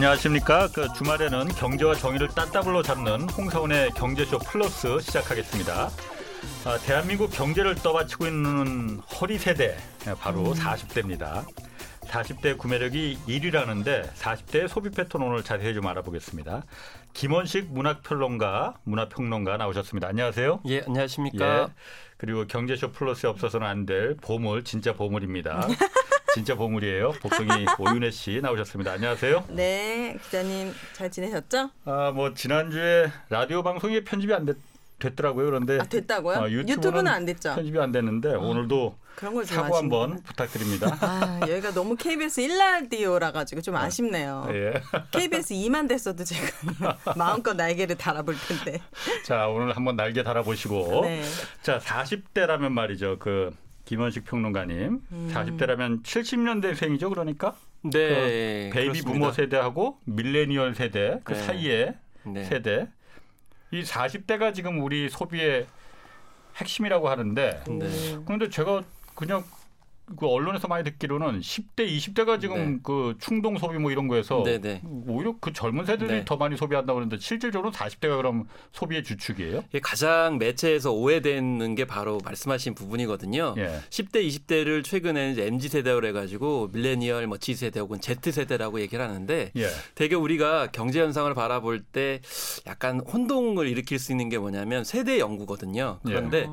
안녕하십니까. 그 주말에는 경제와 정의를 따따블로 잡는 홍사원의 경제쇼 플러스 시작하겠습니다. 아, 대한민국 경제를 떠받치고 있는 허리 세대 바로 음. 40대입니다. 40대 구매력이 1위라는데 40대 소비 패턴 오늘 자세히 좀 알아보겠습니다. 김원식 문학평론가, 문화평론가 나오셨습니다. 안녕하세요. 예, 안녕하십니까. 예, 그리고 경제쇼 플러스에 없어서는 안 될 보물, 진짜 보물입니다. 진짜 보물이에요. 복숭이 오윤혜 씨 나오셨습니다. 안녕하세요. 네, 기자님 잘 지내셨죠? 아, 뭐 지난주에 라디오 방송이 편집이 안 됐, 됐더라고요. 그런데 아, 됐다고요? 어, 유튜브는, 유튜브는, 안 됐죠. 편집이 안 됐는데 어. 오늘도 그런 걸 사고 한번 부탁드립니다. 아, 여기가 너무 KBS 1라디오라 가지고 좀 아, 아쉽네요. 예. KBS 2만 됐어도 지금 마음껏 날개를 달아볼 텐데. 자, 오늘 한번 날개 달아보시고. 네. 자, 40대라면 말이죠. 그 김원식 평론가님, 음. 40대라면 70년대생이죠, 그러니까? 네. 그 베이비 그렇습니다. 부모 세대하고 밀레니얼 세대 그 네. 사이에 네. 세대. 이 40대가 지금 우리 소비의 핵심이라고 하는데 네. 그런데 제가 그냥 그 언론에서 많이 듣기로는 10대, 20대가 지금 네. 그 충동 소비 뭐 이런 거에서 네네. 네. 오히려 그 젊은 세대들이 네. 더 많이 소비한다고 그러는데 실질적으로 40대가 그럼 소비의 주축이에요? 가장 매체에서 오해되는 게 바로 말씀하신 부분이거든요. 예. 10대, 20대를 최근에 이제 MZ 세대로 해가지고 밀레니얼, 뭐 G 세대 혹은 Z 세대라고 얘기를 하는데 예. 되게 우리가 경제 현상을 바라볼 때 약간 혼동을 일으킬 수 있는 게 뭐냐면 세대 연구거든요. 그런데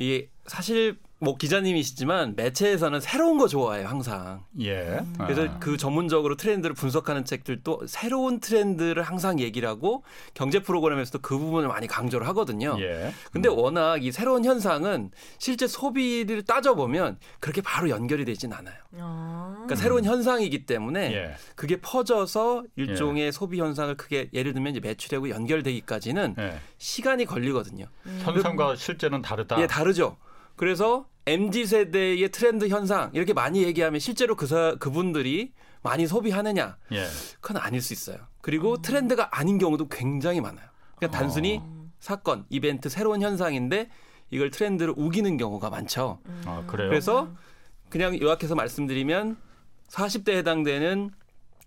예. 이 사실 뭐 기자님이시지만 매체에서는 새로운 거 좋아해요 항상. 예. 그래서 아. 그 전문적으로 트렌드를 분석하는 책들도 새로운 트렌드를 항상 얘기를 하고 경제 프로그램에서도 그 부분을 많이 강조를 하거든요. 예. 근데 음. 워낙 이 새로운 현상은 실제 소비를 따져 보면 그렇게 바로 연결이 되진 않아요. 아. 그러니까 새로운 현상이기 때문에 예. 그게 퍼져서 일종의 예. 소비 현상을 크게 예를 들면 이제 매출하고 연결되기까지는 예. 시간이 걸리거든요. 음. 현상과 실제는 다르다. 예, 다르죠. 그래서 MZ 세대의 트렌드 현상 이렇게 많이 얘기하면 실제로 그 사, 그분들이 많이 소비하느냐? 예. 그건 아닐 수 있어요. 그리고 음. 트렌드가 아닌 경우도 굉장히 많아요. 그러니까 단순히 어. 사건, 이벤트, 새로운 현상인데 이걸 트렌드를 우기는 경우가 많죠. 음. 아, 그래요? 그래서 그냥 요약해서 말씀드리면 40대에 해당되는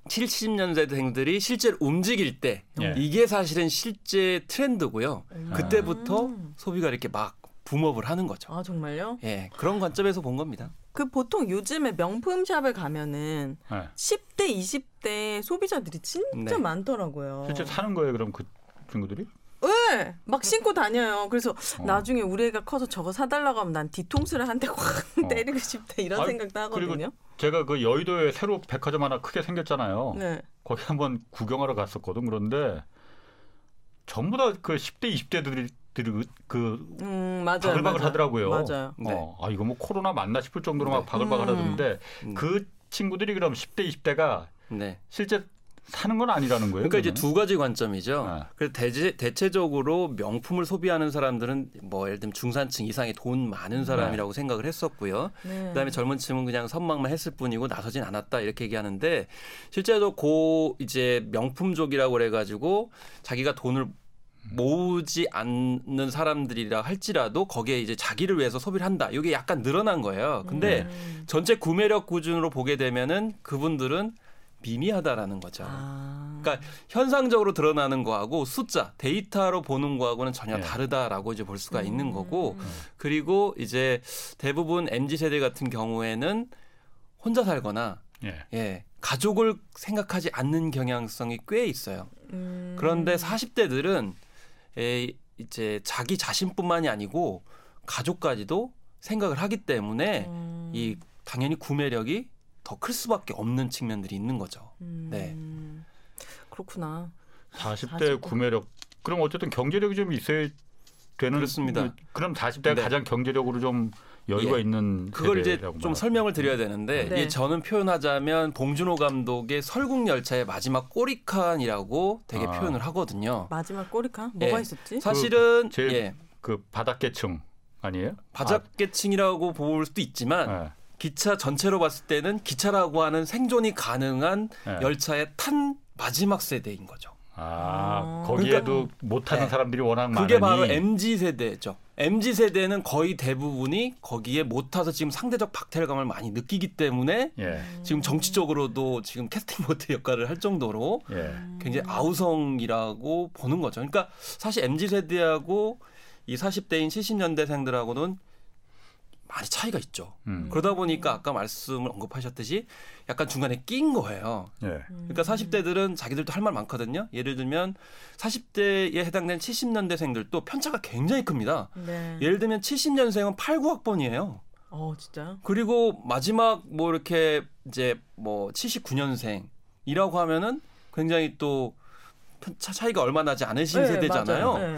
70년대생들이 실제로 움직일 때 예. 이게 사실은 실제 트렌드고요. 음. 그때부터 소비가 이렇게 막 붐업을 하는 거죠. 아 정말요? 예, 그런 관점에서 본 겁니다. 그 보통 요즘에 명품 샵을 가면은 네. 10대, 20대 소비자들이 진짜 네. 많더라고요. 실제 사는 거예요, 그럼 그 친구들이? 네, 막 신고 다녀요. 그래서 어. 나중에 우리 애가 커서 저거 사달라고 하면 난 뒤통수를 한 대확 어. 때리고 싶다 이런 아니, 생각도 하거든요. 제가 그 여의도에 새로 백화점 하나 크게 생겼잖아요. 네. 거기 한번 구경하러 갔었거든. 그런데 전부 다 그 10대, 20대들이 들이 그 음, 맞아요, 바글바글 맞아요. 하더라고요. 맞아요. 네. 어, 아 이거 뭐 코로나 맞나 싶을 정도로 네. 막 바글바글 음. 하던데 음. 그 친구들이 그럼 10대 20대가 네. 실제 사는 건 아니라는 거예요. 그러니까 그러면? 이제 두 가지 관점이죠. 네. 그래서 대체, 대체적으로 명품을 소비하는 사람들은 뭐 예를 들면 중산층 이상의 돈 많은 네. 사람이라고 네. 생각을 했었고요. 네. 그다음에 젊은 층은 그냥 선망만 했을 뿐이고 나서진 않았다 이렇게 얘기하는데 실제로 고 이제 명품족이라고 그래가지고 자기가 돈을 모으지 않는 사람들이라 할지라도 거기에 이제 자기를 위해서 소비를 한다. 이게 약간 늘어난 거예요. 근데 음. 전체 구매력 기준으로 보게 되면은 그분들은 미미하다라는 거죠. 아. 그러니까 현상적으로 드러나는 거하고 숫자, 데이터로 보는 거하고는 전혀 네. 다르다라고 이제 볼 수가 음. 있는 거고 그리고 이제 대부분 MZ 세대 같은 경우에는 혼자 살거나 예. 예. 가족을 생각하지 않는 경향성이 꽤 있어요. 음. 그런데 40대들은 에 이제 자기 자신뿐만이 아니고 가족까지도 생각을 하기 때문에 음. 이 당연히 구매력이 더 클 수밖에 없는 측면들이 있는 거죠. 음. 네. 그렇구나. 40대 40대 구매력. 그럼 어쨌든 경제력이 좀 있어야 되는 그렇습니다. 그럼 40대가 네. 가장 경제력으로 좀 여유가 예. 있는 그걸 이제 좀 설명을 드려야 되는데 네. 이 저는 표현하자면 봉준호 감독의 설국 열차의 마지막 꼬리칸이라고 되게 아. 표현을 하거든요. 마지막 꼬리칸 뭐가 예. 있었지? 사실은 그, 예. 그 바닥계층 아니에요? 바닥계층이라고 볼 수도 있지만 네. 기차 전체로 봤을 때는 기차라고 하는 생존이 가능한 네. 열차에 탄 마지막 세대인 거죠. 아, 거기에도 그러니까, 못하는 네. 사람들이 워낙 많으니 그게 바로 mz 세대죠. Mz 세대는 거의 대부분이 거기에 못 타서 지금 상대적 박탈감을 많이 느끼기 때문에 예. 지금 정치적으로도 지금 캐스팅 보트 역할을 할 정도로 예. 굉장히 아우성이라고 보는 거죠. 그러니까 사실 mz 세대하고 이 40대인 70년대생들하고는 많이 차이가 있죠. 음. 그러다 보니까 아까 말씀을 언급하셨듯이 약간 중간에 낀 거예요. 예. 그러니까 40대들은 자기들도 할 말 많거든요. 예를 들면 40대에 해당된 70년대생들도 편차가 굉장히 큽니다. 네. 예를 들면 70년생은 8, 9학번이에요. 어, 진짜. 그리고 마지막 뭐 이렇게 이제 뭐 79년생이라고 하면은 굉장히 또차 차이가 얼마 나지 않으신 네, 세대잖아요. 네.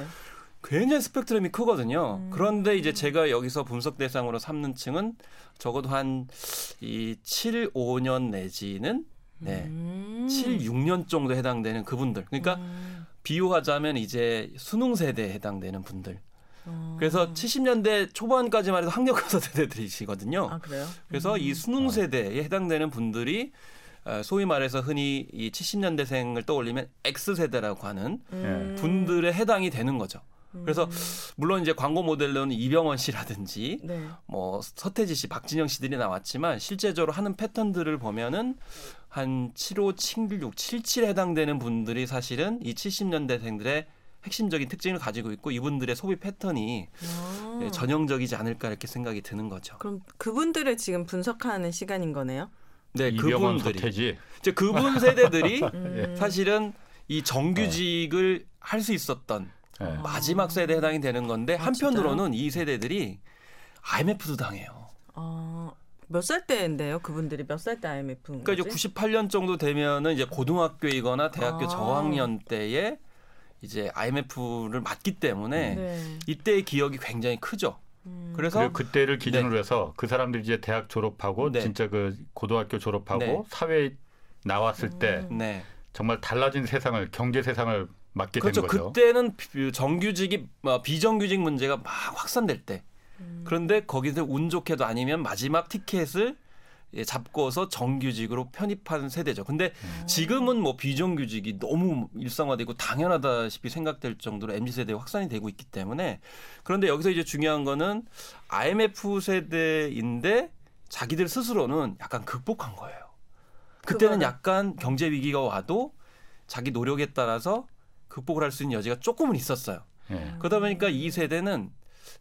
굉장히 스펙트럼이 크거든요. 음. 그런데 이제 제가 여기서 분석 대상으로 삼는 층은 적어도 한 이 7, 5년 내지는 네. 음. 7, 6년 정도 해당되는 그분들. 그러니까 음. 비유하자면 이제 수능 세대에 해당되는 분들. 어. 그래서 70년대 초반까지만 해도 학력고사 세대들이시거든요. 아, 그래요? 그래서 이 음. 수능 세대에 해당되는 분들이 어, 소위 말해서 흔히 이 70년대생을 떠올리면 X세대라고 하는 음. 분들에 해당이 되는 거죠. 그래서 음. 물론 이제 광고 모델로는 이병헌 씨라든지 네. 뭐 서태지 씨, 박진영 씨들이 나왔지만 실제적으로 하는 패턴들을 보면은 한 75, 76, 77에 해당되는 분들이 사실은 이 70년대생들의 핵심적인 특징을 가지고 있고 이분들의 소비 패턴이 아. 예, 전형적이지 않을까 이렇게 생각이 드는 거죠. 그럼 그분들을 지금 분석하는 시간인 거네요? 네, 그분들이 서태지. 이제 그분 세대들이 음. 사실은 이 정규직을 할 수 있었던 네. 마지막 세대에 해당이 되는 건데 아, 한편으로는 진짜요? 이 세대들이 IMF도 당해요. 아, 몇살 때인데요? 그분들이 몇 살 때 IMF? 그러니까 이제 98년 정도 되면은 이제 고등학교이거나 대학교 아. 저학년 때에 이제 IMF를 맞기 때문에 네. 이때의 기억이 굉장히 크죠. 음. 그래서 그때를 기준으로 네. 해서 그 사람들이 이제 대학 졸업하고 네. 진짜 그 고등학교 졸업하고 네. 사회에 나왔을 때 음. 네. 정말 달라진 세상을 경제 세상을 맞게 그렇죠. 된 거죠. 그때는 정규직이 뭐 비정규직 문제가 막 확산될 때. 음. 그런데 거기서 운 좋게도 아니면 마지막 티켓을 예, 잡고서 정규직으로 편입한 세대죠. 근데 음. 지금은 뭐 비정규직이 너무 일상화되고 당연하다시피 생각될 정도로 mz 세대에 확산이 되고 있기 때문에 그런데 여기서 이제 중요한 거는 IMF 세대인데 자기들 스스로는 약간 극복한 거예요. 그때는 약간 경제 위기가 와도 자기 노력에 따라서 극복을 할 수 있는 여지가 조금은 있었어요. 네. 그러다 보니까 이 세대는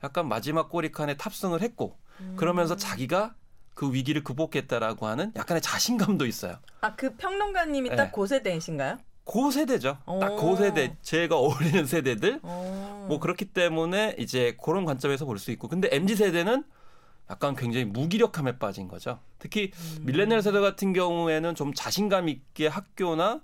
약간 마지막 꼬리칸에 탑승을 했고 음. 그러면서 자기가 그 위기를 극복했다라고 하는 약간의 자신감도 있어요. 아 그 평론가님이 딱고 세대이신가요? 고 세대죠. 딱 고 세대 제가 어울리는 세대들. 오. 뭐 그렇기 때문에 이제 그런 관점에서 볼 수 있고 근데 mz 세대는 약간 굉장히 무기력함에 빠진 거죠. 특히 음. 밀레니얼 세대 같은 경우에는 좀 자신감 있게 학교나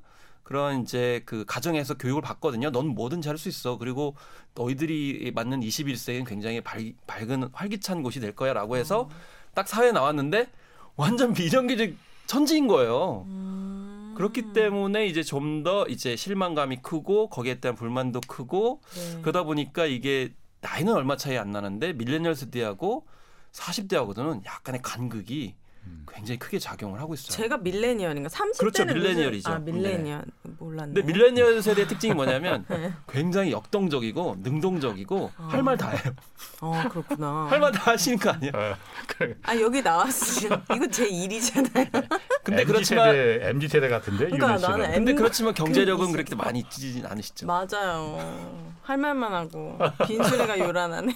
그런 이제 그 가정에서 교육을 받거든요. 넌 뭐든 잘할 수 있어. 그리고 너희들이 맞는 21세기는 굉장히 밝, 밝은 활기찬 곳이 될 거야라고 해서 음. 딱 사회에 나왔는데 완전 비정규직 천지인 거예요. 음. 그렇기 때문에 이제 좀 더 이제 실망감이 크고 거기에 대한 불만도 크고 네. 그러다 보니까 이게 나이는 얼마 차이 안 나는데 밀레니얼 세대하고 40대하고는 약간의 간극이 음. 굉장히 크게 작용을 하고 있어요. 제가 밀레니얼인가 30대는 그렇죠 밀레니얼이죠. 아 밀레니얼 네. 몰랐네. 근데 밀레니얼 세대의 특징이 뭐냐면 네. 굉장히 역동적이고 능동적이고 어. 할말 다 해요. 어 그렇구나. 할 말 다 하시는 거 아니에요? 어, 아 여기 나왔으면 이거 제 일이잖아요. 근데 MG 그렇지만 세대, MG 세대 같은데 그러니까 나는 근데 그렇지만 경제력은 그렇게 많이 있지는 않으시죠. 맞아요. 할 말만 하고 빈수레가 요란하네.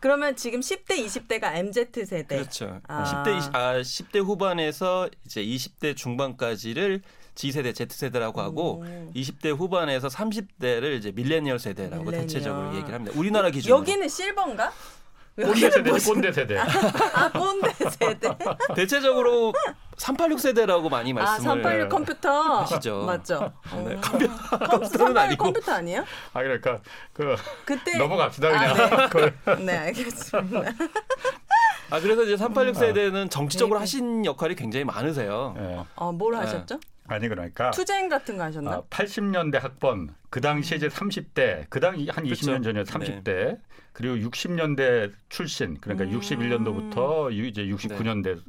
그러면 지금 10대, 20대가 MZ 세대. 그렇죠. 아. 10대 20, 아 10대 후반에서 이제 20대 중반까지를 G세대, Z세대라고 하고 오. 20대 후반에서 30대를 이제 밀레니얼 세대라고 밀레니얼. 대체적으로 얘기를 합니다. 우리나라 기준으로. 여기는 실버인가? 꼰대 세대, 꼰대 세대. 아, 꼰대 세대. 대체적으로 386 세대라고 많이 아, 말씀을 아, 386 컴퓨터 하시죠. 맞죠. 네, 어. 컴퓨터 컴퓨터는 아니고 컴퓨터 아니에요? 아 그러니까 그 그때 넘어갑시다 그냥. 아, 네. 네, 알겠습니다. 아 그래서 이제 386 세대는 정치적으로 네. 하신 역할이 굉장히 많으세요. 네. 어, 뭘 하셨죠? 아니 그러니까 투쟁 같은 거 하셨나? 아, 80년대 학번 그 당시에 이제 30대 그 당시 한 그렇죠. 20년 전이요 30대 네. 그리고 60년대 출신 그러니까 음. 61년도부터 이제 69년대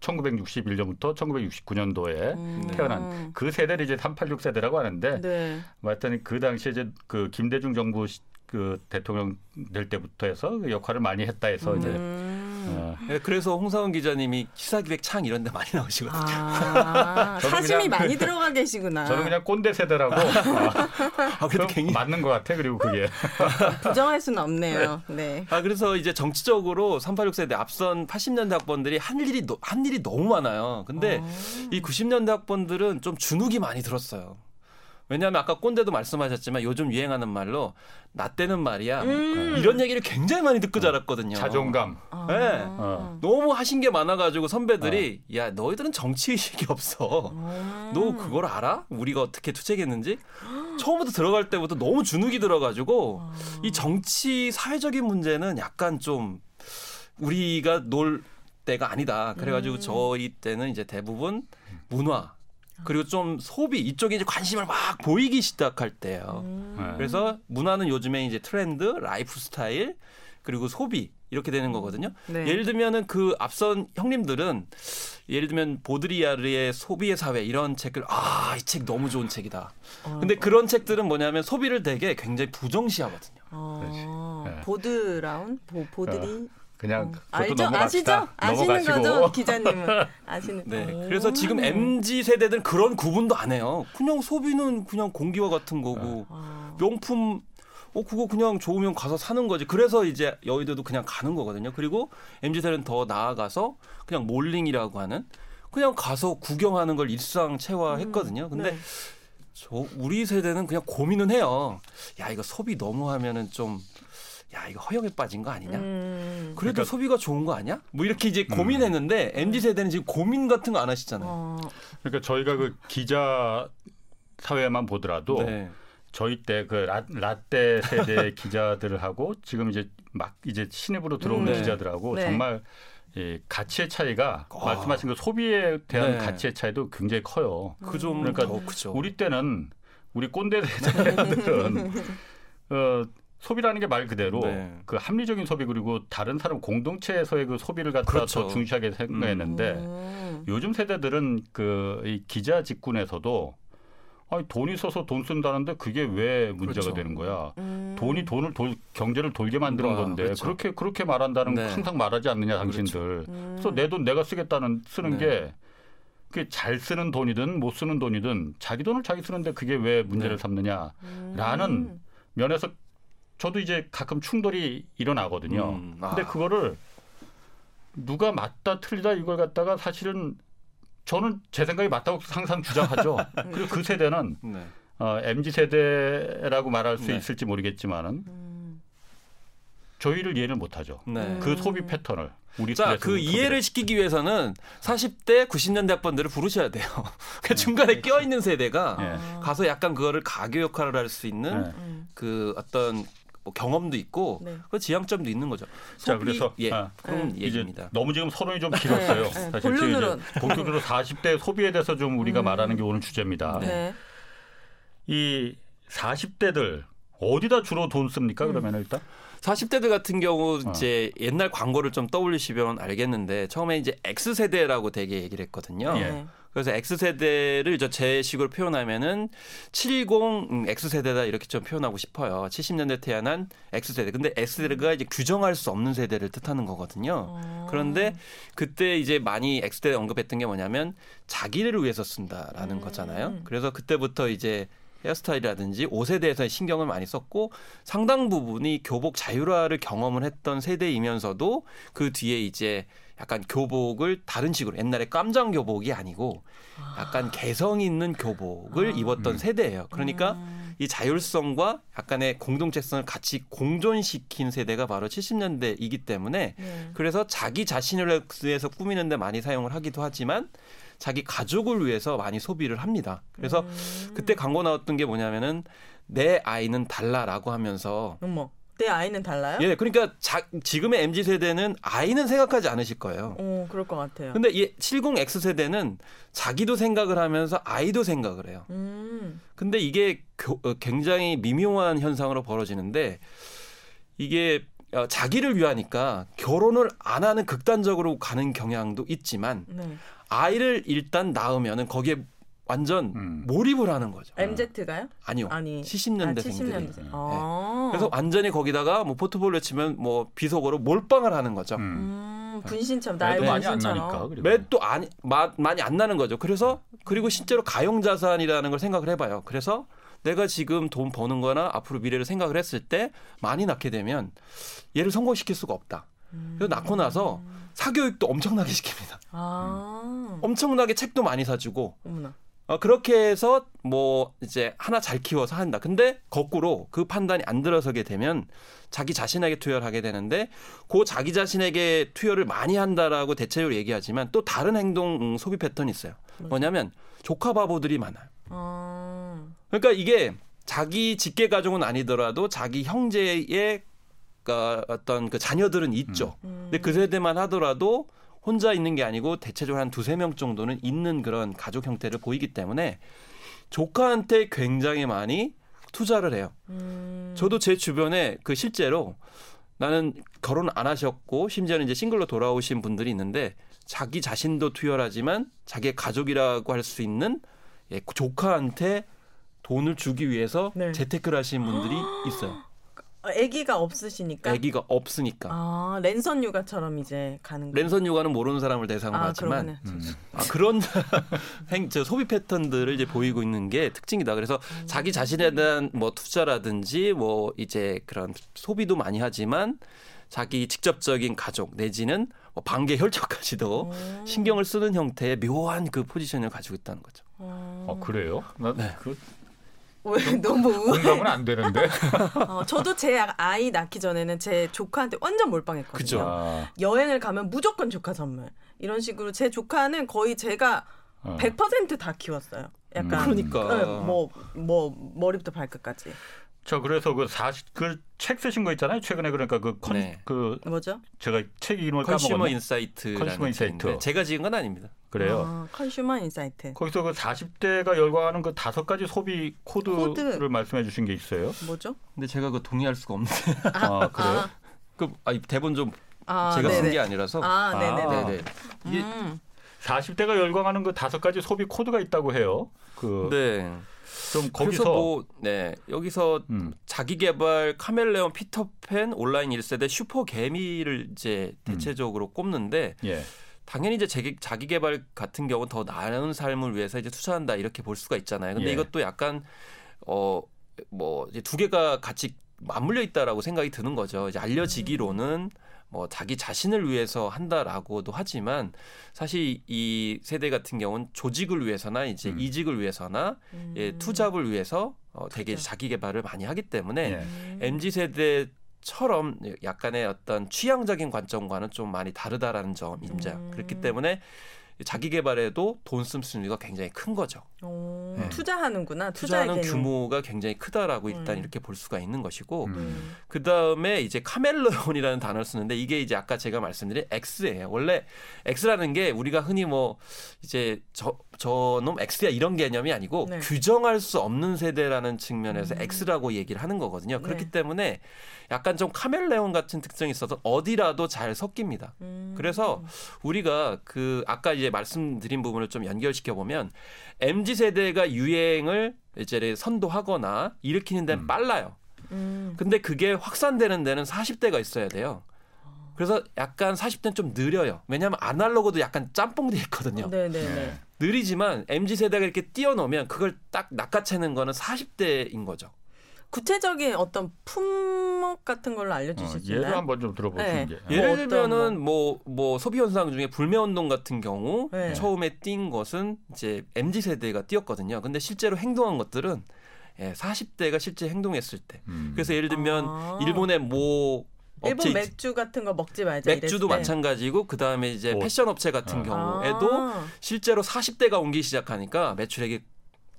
1961년부터 1969년도에 음. 태어난 그 세대를 이제 386 세대라고 하는데 네. 하여튼 그 당시에 이제 그 김대중 정부 그 대통령 될 때부터 해서 그 역할을 많이 했다 해서 이제 음. 어. 그래서 홍사원 기자님이 시사 기획 창 이런 데 많이 나오시거든요. 아, 사심이 많이 들어가 계시구나. 저는 그냥 꼰대 세대라고. 아, 그래도 굉장히 맞는 것 같아. 그리고 그게 부정할 수는 없네요. 네. 아 그래서 이제 정치적으로 386 세대 앞선 80년대 학번들이 한 일이 한 일이 너무 많아요. 근데 오. 어. 이 90년대 학번들은 좀 주눅이 많이 들었어요. 왜냐하면 아까 꼰대도 말씀하셨지만 요즘 유행하는 말로 나 때는 말이야 음. 이런 얘기를 굉장히 많이 듣고 어. 자랐거든요. 자존감. 아. 네. 어. 너무 하신 게 많아가지고 선배들이 어. 야 너희들은 정치 의식이 없어. 음. 너 그걸 알아? 우리가 어떻게 투쟁했는지? 처음부터 들어갈 때부터 너무 주눅이 들어가지고 아. 이 정치 사회적인 문제는 약간 좀 우리가 놀 때가 아니다. 그래가지고 음. 저희 때는 이제 대부분 문화 그리고 좀 소비 이쪽에 이제 관심을 막 보이기 시작할 때예요. 음. 네. 그래서 문화는 요즘에 이제 트렌드, 라이프 스타일 그리고 소비 이렇게 되는 거거든요. 네. 예를 들면은 그 앞선 형님들은 예를 들면 보드리아르의 소비의 사회 이런 책을 아 이 책 너무 좋은 책이다. 어. 근데 그런 책들은 뭐냐면 소비를 되게 굉장히 부정시하거든요. 어. 네. 보드라운 보, 보드리 어. 그냥 어. 알죠? 아시죠? 아시는 거죠? 기자님은 아시는. 네. 그래서 지금 mz 세대들은 그런 구분도 안 해요. 그냥 소비는 그냥 공기와 같은 거고 아. 명품 어 그거 그냥 좋으면 가서 사는 거지. 그래서 이제 여의도도 그냥 가는 거거든요. 그리고 mz 세대는 더 나아가서 그냥 몰링이라고 하는 그냥 가서 구경하는 걸 일상 체화했거든요. 음. 근데 네. 저 우리 세대는 그냥 고민은 해요. 야 이거 소비 너무 하면은 좀 야 이거 허영에 빠진 거 아니냐? 음. 그래도 그러니까, 소비가 좋은 거 아니야? 뭐 이렇게 이제 음. 고민했는데 음. mz 세대는 지금 고민 같은 거 안 하시잖아요. 어. 그러니까 저희가 그 기자 사회만 보더라도 네. 저희 때 그 라떼 세대 기자들하고 지금 이제 막 이제 신입으로 들어오는 음. 네. 기자들하고 네. 정말 이 가치의 차이가 어. 말씀하신 그 소비에 대한 네. 가치의 차이도 굉장히 커요. 그 좀 그러니까 우리 때는 우리 꼰대 세대들은 어 소비라는 게 말 그대로 네. 그 합리적인 소비 그리고 다른 사람 공동체에서의 그 소비를 갖다 그렇죠. 더 중시하게 생각했는데 음. 요즘 세대들은 그 이 기자 직군에서도 아니 돈이 있어서 돈 쓴다는데 그게 왜 문제가 그렇죠. 되는 거야? 음. 돈이 돈을 돌, 경제를 돌게 만드는 아, 건데 그렇죠. 그렇게 그렇게 말한다는 네. 항상 말하지 않느냐 당신들. 그렇죠. 음. 그래서 내 돈 내가 쓰겠다는 쓰는 네. 게 그게 잘 쓰는 돈이든 못 쓰는 돈이든 자기 돈을 자기 쓰는데 그게 왜 문제를 네. 삼느냐라는 음. 면에서 저도 이제 가끔 충돌이 일어나거든요. 음, 아. 근데 그거를 누가 맞다 틀리다 이걸 갖다가 사실은 저는 제 생각이 맞다고 항상 주장하죠. 그리고 그 세대는 네. 어, mz 세대라고 말할 수 네. 있을지 모르겠지만은 음. 저희를 이해를 못하죠. 네. 그 소비 패턴을. 우리 자, 그 이해를 시키기 위해서는 40대, 90년대 학번들을 부르셔야 돼요. 그 중간에 껴 있는 세대가 네. 가서 약간 그거를 가교 역할을 할 수 있는 네. 그 어떤 뭐 경험도 있고 네. 그 지향점도 있는 거죠. 자 그래서 예 아, 그런 네. 얘기입니다. 너무 지금 서론이 좀 길었어요. 네. 네. 사실 본론으로 본격적으로 40대 소비에 대해서 좀 우리가 음. 말하는 게 오늘 주제입니다. 네. 이 40대들 어디다 주로 돈 씁니까? 음. 그러면 일단 40대들 같은 경우 어. 이제 옛날 광고를 좀 떠올리시면 알겠는데 처음에 이제 X 세대라고 되게 얘기를 했거든요. 예. 그래서 X세대를 제 식으로 표현하면은 70 음, X세대다 이렇게 좀 표현하고 싶어요. 70년대 태어난 X세대. 근데 X세대가 이제 규정할 수 없는 세대를 뜻하는 거거든요. 어. 그런데 그때 이제 많이 X세대 언급했던 게 뭐냐면 자기를 위해서 쓴다라는 음. 거잖아요. 그래서 그때부터 이제 헤어스타일이라든지 옷에 대해서 신경을 많이 썼고 상당 부분이 교복 자율화를 경험을 했던 세대이면서도 그 뒤에 이제 약간 교복을 다른 식으로 옛날에 깜장 교복이 아니고 약간 아. 개성 있는 교복을 아. 입었던 음. 세대예요. 그러니까 음. 이 자율성과 약간의 공동체성을 같이 공존시킨 세대가 바로 70년대이기 때문에 네. 그래서 자기 자신을 위해서 꾸미는데 많이 사용을 하기도 하지만 자기 가족을 위해서 많이 소비를 합니다. 그래서 음. 그때 광고 나왔던 게 뭐냐면은 내 아이는 달라라고 하면서 어머. 내 아이는 달라요? 예, 그러니까 자, 지금의 mz 세대는 아이는 생각하지 않으실 거예요. 어, 그럴 것 같아요. 근데 이 70x 세대는 자기도 생각을 하면서 아이도 생각을 해요. 음. 근데 이게 교, 어, 굉장히 미묘한 현상으로 벌어지는데 이게 어, 자기를 위하니까 결혼을 안 하는 극단적으로 가는 경향도 있지만 네. 아이를 일단 낳으면은 거기에 완전 음. 몰입을 하는 거죠. MZ가요? 아니요. 아니 70년대생들이. 아, 70년대. 네. 아. 그래서 완전히 거기다가 뭐 포트폴리오 치면 뭐 비속어로 몰빵을 하는 거죠. 음. 음, 분신처럼 나의 많이 안 나니까. 매도 아니 마, 많이 안 나는 거죠. 그래서 그리고 실제로 가용 자산이라는 걸 생각을 해봐요. 그래서 내가 지금 돈 버는 거나 앞으로 미래를 생각을 했을 때 많이 낳게 되면 얘를 성공시킬 수가 없다. 그래서 낳고 나서 사교육도 엄청나게 시킵니다. 아. 엄청나게 책도 많이 사주고 어머나. 어, 그렇게 해서 뭐 이제 하나 잘 키워서 한다. 근데 거꾸로 그 판단이 안 들어서게 되면 자기 자신에게 투여를 하게 되는데 그 자기 자신에게 투여를 많이 한다라고 대체적으로 얘기하지만 또 다른 행동 음, 소비 패턴이 있어요. 뭐냐면 조카 바보들이 많아요. 아. 그러니까 이게 자기 직계 가족은 아니더라도 자기 형제의 그 어떤 그 자녀들은 있죠. 음. 근데 그 세대만 하더라도 혼자 있는 게 아니고 대체적으로 한 두세 명 정도는 있는 그런 가족 형태를 보이기 때문에 조카한테 굉장히 많이 투자를 해요. 음. 저도 제 주변에 그 실제로 나는 결혼 안 하셨고 심지어는 이제 싱글로 돌아오신 분들이 있는데 자기 자신도 투여하지만 자기의 가족이라고 할 수 있는 예, 조카한테 돈을 주기 위해서 네. 재테크를 하시는 분들이 있어요. 아기가 없으시니까. 아기가 없으니까. 아 랜선 육아처럼 이제 가는. 랜선 육아는 모르는 사람을 대상으로 아, 하지만 음. 아, 그런 행, 저 소비 패턴들을 이제 보이고 있는 게 특징이다. 그래서 음. 자기 자신에 대한 뭐 투자라든지 뭐 이제 그런 소비도 많이 하지만 자기 직접적인 가족 내지는 뭐 반개 혈족까지도 오. 신경을 쓰는 형태의 묘한 그 포지션을 가지고 있다는 거죠. 아 그래요? 나, 네. 그 왜 너무 공감은 안 되는데. 어, 저도 제 아이 낳기 전에는 제 조카한테 완전 몰빵했거든요. 그죠. 아. 여행을 가면 무조건 조카 선물. 이런 식으로 제 조카는 거의 제가 어. 100%다 키웠어요. 약간 음. 그러니까 뭐뭐 뭐 머리부터 발끝까지. 저 그래서 그 사실 그 책 쓰신 거 있잖아요. 최근에 그러니까 그컨그 네. 그 뭐죠? 제가 책 이름을 consumer insight. consumer insight. 제가 지은 건 아닙니다. 그래요. 아, consumer insight. 거기서 그 40대가 열광하는 그 다섯 가지 소비 코드를 코드. 말씀해 주신 게 있어요. 뭐죠? 근데 제가 그 동의할 수가 없는데. 아, 아 그래요? 아. 그 아, 대본 좀 아, 제가 쓴 게 아니라서. 아, 네네. 아, 네네. 이게 음. 40대가 열광하는 그 다섯 가지 소비 코드가 있다고 해요. 그 네. 좀 거기서 뭐, 네 여기서 음. 자기 개발 카멜레온 피터팬 온라인 1세대 슈퍼 개미를 이제 음. 대체적으로 음. 꼽는데 예. 당연히 이제 자기, 자기 개발 같은 경우는 더 나은 삶을 위해서 이제 투자한다 이렇게 볼 수가 있잖아요. 근데 예. 이것도 약간 어 뭐 이제 두 개가 같이 맞물려 있다라고 생각이 드는 거죠. 이제 알려지기로는 음. 뭐 자기 자신을 위해서 한다라고도 하지만 사실 이 세대 같은 경우는 조직을 위해서나 이제 음. 이직을 위해서나 음. 예, 투잡을 위해서 어, 되게 자기 개발을 많이 하기 때문에 예. mz 세대 처럼 약간의 어떤 취향적인 관점과는 좀 많이 다르다라는 점입니다. 음. 그렇기 때문에 자기 개발에도 돈쓸 수가 굉장히 큰 거죠. 오, 네. 투자하는구나. 투자하는 규모가 굉장히 크다라고 일단 음. 이렇게 볼 수가 있는 것이고 음. 그 다음에 이제 카멜레온이라는 단어를 쓰는데 이게 이제 아까 제가 말씀드린 X예요. 원래 X라는 게 우리가 흔히 뭐 이제 저 저놈 X야 이런 개념이 아니고 네. 규정할 수 없는 세대라는 측면에서 음. X라고 얘기를 하는 거거든요. 그렇기 네. 때문에 약간 좀 카멜레온 같은 특징이 있어서 어디라도 잘 섞입니다. 음. 그래서 우리가 그 아까 이제 말씀드린 부분을 좀 연결시켜 보면 mz 세대가 유행을 이제 선도하거나 일으키는 데는 음. 빨라요. 음. 근데 그게 확산되는 데는 40대가 있어야 돼요. 그래서 약간 40대는 좀 느려요. 왜냐하면 아날로그도 약간 짬뽕돼 있거든요. 네네. 네. 느리지만 mz 세대가 이렇게 뛰어넘으면 그걸 딱 낚아채는 거는 40대인 거죠. 구체적인 어떤 품목 같은 걸로 알려주실 수 어, 예를 한번 좀 들어보시는 네. 게. 예를 뭐 들면은 뭐뭐 뭐 소비 현상 중에 불매 운동 같은 경우 네. 처음에 뛴 것은 이제 mz 세대가 뛰었거든요. 근데 실제로 행동한 것들은 예, 40대가 실제 행동했을 때. 음. 그래서 예를 들면 아. 일본의 뭐 일본 맥주 같은 거 먹지 말자. 맥주도 마찬가지고 그 다음에 이제 패션 업체 같은 아. 경우에도 실제로 40대가 옮기 시작하니까 매출액이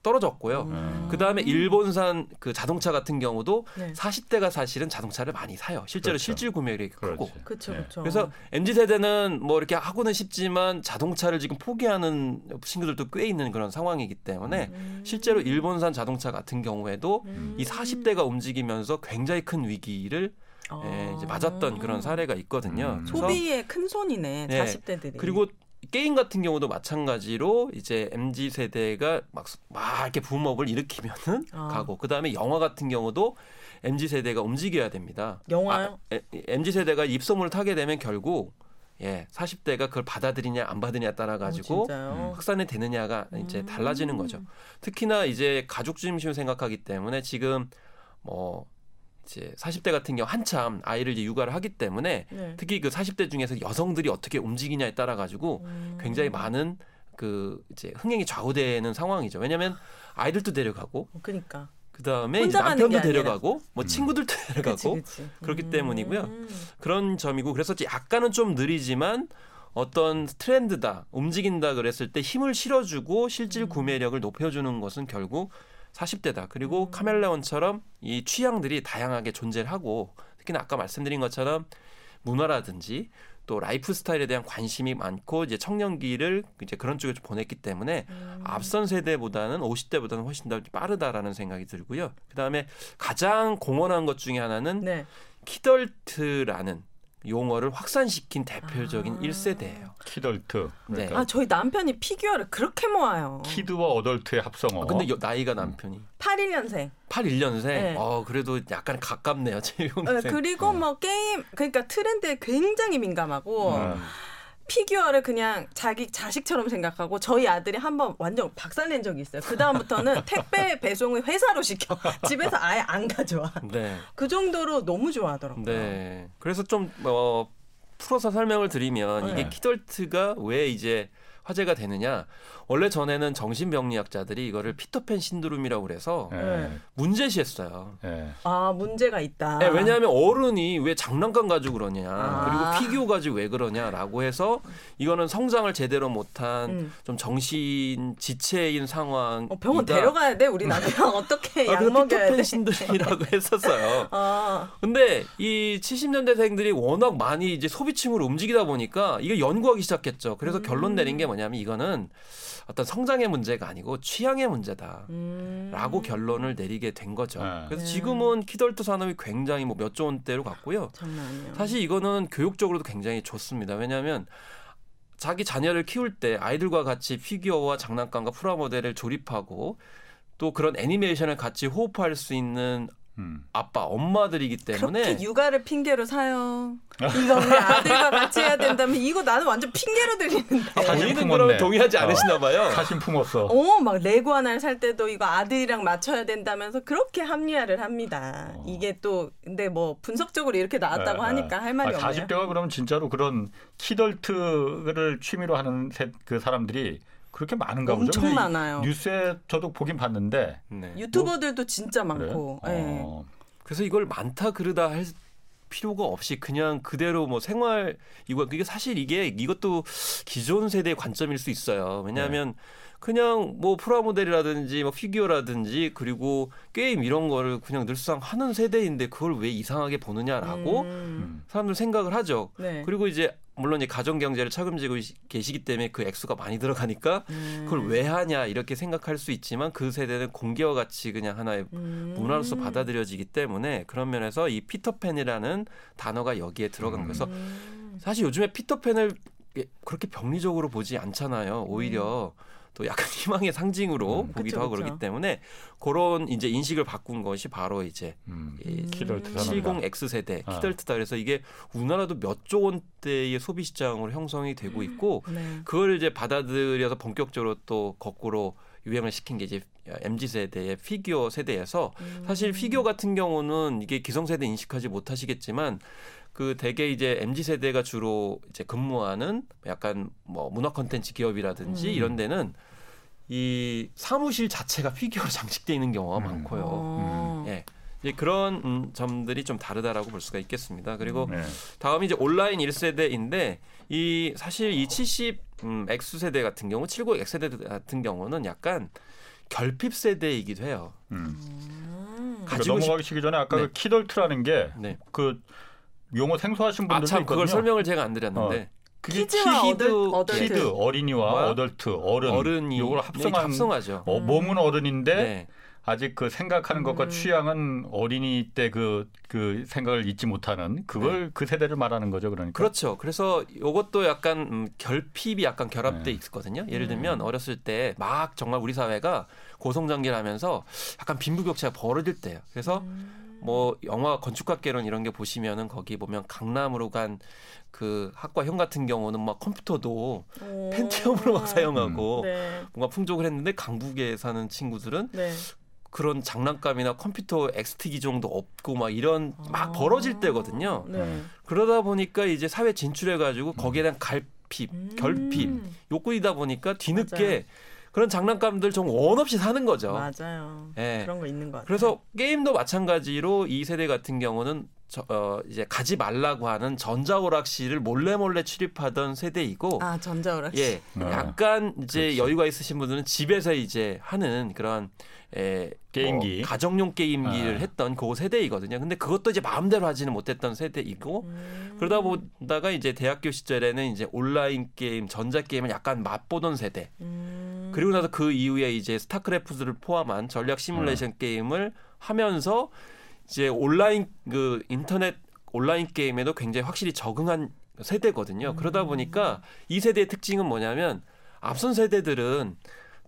떨어졌고요. 음. 그 다음에 일본산 그 자동차 같은 경우도 네. 40대가 사실은 자동차를 많이 사요. 실제로 그렇죠. 실질 구매율이 크고. 그렇죠, 그렇죠. 그래서 mz 세대는 뭐 이렇게 하고는 싶지만 자동차를 지금 포기하는 친구들도 꽤 있는 그런 상황이기 때문에 음. 실제로 일본산 자동차 같은 경우에도 음. 이 40대가 움직이면서 굉장히 큰 위기를 아. 예, 이제 맞았던 그런 사례가 있거든요. 음. 소비의 큰 손이네. 네. 40대들이. 그리고 게임 같은 경우도 마찬가지로 이제 mz 세대가 막, 막 이렇게 붐업을 일으키면은 아. 가고 그 다음에 영화 같은 경우도 mz 세대가 움직여야 됩니다. 영화요? 아, mz 세대가 입소문을 타게 되면 결국 예, 40대가 그걸 받아들이냐 안 받으냐에 따라 가지고 어, 확산이 되느냐가 이제 달라지는 거죠. 음. 특히나 이제 가족 중심을 생각하기 때문에 지금 뭐 이제 40대 같은 경우 한참 아이를 이제 육아를 하기 때문에 네. 특히 그 40대 중에서 여성들이 어떻게 움직이냐에 따라 가지고 음. 굉장히 많은 그 이제 흥행이 좌우되는 상황이죠. 왜냐하면 아이들도 데려가고 그러니까 그다음에 이제 남편도 데려가고 뭐 음. 친구들도 데려가고 그치, 그치. 그렇기 음. 때문이고요. 그런 점이고 그래서 약간은 좀 느리지만 어떤 트렌드다 움직인다 그랬을 때 힘을 실어주고 실질 음. 구매력을 높여주는 것은 결국 40대다. 그리고 음. 카멜레온처럼 이 취향들이 다양하게 존재를 하고 특히나 아까 말씀드린 것처럼 문화라든지 또 라이프 스타일에 대한 관심이 많고 이제 청년기를 이제 그런 쪽에 보냈기 때문에 음. 앞선 세대보다는 50대보다는 훨씬 더 빠르다라는 생각이 들고요. 그다음에 가장 공헌한 것 중에 하나는 네. kidult라는 용어를 확산시킨 대표적인 아. 1세대예요. 키덜트. 네. 아 저희 남편이 피규어를 그렇게 모아요. kid와 adult의 합성어. 아, 근데 여, 나이가 남편이 81년생. 81년생. 네. 어 그래도 약간 가깝네요. 제 네, 그리고 어. 뭐 게임 그러니까 트렌드에 굉장히 민감하고 음. 피규어를 그냥 자기 자식처럼 생각하고 저희 아들이 한번 완전 박살낸 적이 있어요. 그 다음부터는 택배 배송을 회사로 시켜 집에서 아예 안 가져와. 네. 그 정도로 너무 좋아하더라고요. 네. 그래서 좀 어, 풀어서 설명을 드리면 네. 이게 키덜트가 왜 이제 화제가 되느냐? 원래 전에는 정신병리학자들이 이거를 피터팬 신드롬이라고 그래서 네. 문제시했어요. 네. 아 문제가 있다. 네, 왜냐하면 어른이 왜 장난감 가지고 그러냐, 아. 그리고 피규어 가지고 왜 그러냐라고 해서 이거는 성장을 제대로 못한 음. 좀 정신 지체인 상황. 어, 병원 데려가야 돼 우리 남편 어떻게 아, 약 먹여야 피터팬 신드롬이라고 했었어요. 아. 근데 이 70년대생들이 워낙 많이 이제 소비층으로 움직이다 보니까 이게 연구하기 시작했죠. 그래서 음. 결론 내린 게 뭐냐면 이거는 어떤 성장의 문제가 아니고 취향의 문제다라고 음. 결론을 내리게 된 거죠. 네. 그래서 지금은 키덜트 산업이 굉장히 뭐 몇 조 원대로 갔고요. 사실 이거는 교육적으로도 굉장히 좋습니다. 왜냐하면 자기 자녀를 키울 때 아이들과 같이 피규어와 장난감과 프라모델을 조립하고 또 그런 애니메이션을 같이 호흡할 수 있는 음. 아빠, 엄마들이기 때문에 그렇게 육아를 핑계로 사요. 이거 우리 아들과 같이 해야 된다면 이거 나는 완전 핑계로 들리는데. 본인은 그럼 동의하지 어. 않으시나 봐요. 사심 품었어. 어, 막 레고 하나를 살 때도 이거 아들이랑 맞춰야 된다면서 그렇게 합리화를 합니다. 어. 이게 또 근데 뭐 분석적으로 이렇게 나왔다고 네, 하니까 네. 할 말이 아, 없네요. 40대가 그러면 진짜로 그런 키덜트를 취미로 하는 그 사람들이 그렇게 많은가 보죠. 엄청 많아요. 뉴스에 저도 보긴 봤는데 네. 유튜버들도 뭐, 진짜 많고. 네. 어. 그래서 이걸 많다 그러다 할 필요가 없이 그냥 그대로 뭐 생활 이거 이게 사실 이게 이것도 기존 세대의 관점일 수 있어요. 왜냐하면 네. 그냥 뭐 프라모델이라든지 뭐 피규어라든지 그리고 게임 이런 거를 그냥 늘상 하는 세대인데 그걸 왜 이상하게 보느냐라고 음. 사람들 생각을 하죠. 네. 그리고 이제 물론 이제 가정 경제를 책임지고 계시기 때문에 그 액수가 많이 들어가니까 음. 그걸 왜 하냐 이렇게 생각할 수 있지만 그 세대는 공개와 같이 그냥 하나의 음. 문화로서 받아들여지기 때문에 그런 면에서 이 피터팬이라는 단어가 여기에 들어간 거에서 음. 사실 요즘에 피터팬을 그렇게 병리적으로 보지 않잖아요. 오히려 음. 또 약간 희망의 상징으로 음, 보기도 그쵸, 하고 그렇기 때문에 그런 이제 인식을 바꾼 것이 바로 이제 음, 이 70X 세대 아. 키덜트다. 그래서 이게 우리나라도 몇 조 원대의 소비 시장으로 형성이 되고 있고 네. 그걸 이제 받아들여서 본격적으로 또 거꾸로 유행을 시킨 게 이제 mz 세대의 피규어 세대에서 음. 사실 피규어 같은 경우는 이게 기성세대 인식하지 못하시겠지만 그 대개 이제 mz 세대가 주로 이제 근무하는 약간 뭐 문화 컨텐츠 기업이라든지 음. 이런 데는 이 사무실 자체가 피규어로 장식돼 있는 경우가 음. 많고요. 어. 음. 예. 이제 그런 음, 점들이 좀 다르다라고 볼 수가 있겠습니다. 그리고 네. 다음이 이제 온라인 1세대인데 이 사실 이 70 음, X 세대 같은 경우 79 X 세대 같은 경우는 약간 결핍 세대이기도 해요. 음. 음. 가지고 그러니까 넘어가기 전에 아까 네. 그 키덜트라는 게그 네. 용어 생소하신 분들도 아, 참, 있거든요. 그걸 설명을 제가 안 드렸는데. 어. 그게 kid, adult. Kid 어린이와 adult 어른 어른이 요걸 합성한 합성하죠. 어, 몸은 어른인데 네. 아직 그 생각하는 것과 음. 취향은 어린이 때그그 생각을 잊지 못하는 그걸 네. 그 세대를 말하는 거죠, 그러니까. 그렇죠. 그래서 이것도 약간 음, 결핍이 약간 결합돼 네. 있거든요. 예를 들면 음. 어렸을 때 막 정말 우리 사회가 고성장기를 하면서 약간 빈부격차가 벌어질 때예요. 그래서 음. 뭐 영화 건축학 개론 이런 게 보시면은 거기 보면 강남으로 간 그 학과 형 같은 경우는 막 컴퓨터도 오. 펜티엄으로 막 사용하고 음. 네. 뭔가 풍족을 했는데 강북에 사는 친구들은 네. 그런 장난감이나 컴퓨터 XT 기종도 없고 막 이런 막 아. 벌어질 때거든요. 네. 그러다 보니까 이제 사회 진출해 가지고 거기에 대한 갈핍, 음. 결핍, 욕구이다 보니까 뒤늦게 맞아요. 그런 장난감들 좀 원 없이 사는 거죠. 맞아요. 네. 그런 거 있는 것 같아요. 그래서 게임도 마찬가지로 이 세대 같은 경우는 저, 어, 이제 가지 말라고 하는 전자오락실을 몰래 몰래 출입하던 세대이고 아 전자오락실 예 어. 약간 이제 그렇지. 여유가 있으신 분들은 집에서 이제 하는 그런 에, 게임기 뭐 가정용 게임기를 아. 했던 그 세대이거든요. 근데 그것도 이제 마음대로 하지는 못했던 세대이고 음. 그러다 보다가 이제 대학교 시절에는 이제 온라인 게임, 전자 게임을 약간 맛보던 세대. 음. 그리고 나서 그 이후에 이제 스타크래프트를 포함한 전략 시뮬레이션 음. 게임을 하면서 이제 온라인 그 인터넷 온라인 게임에도 굉장히 확실히 적응한 세대거든요. 그러다 보니까 이 세대의 특징은 뭐냐면 앞선 세대들은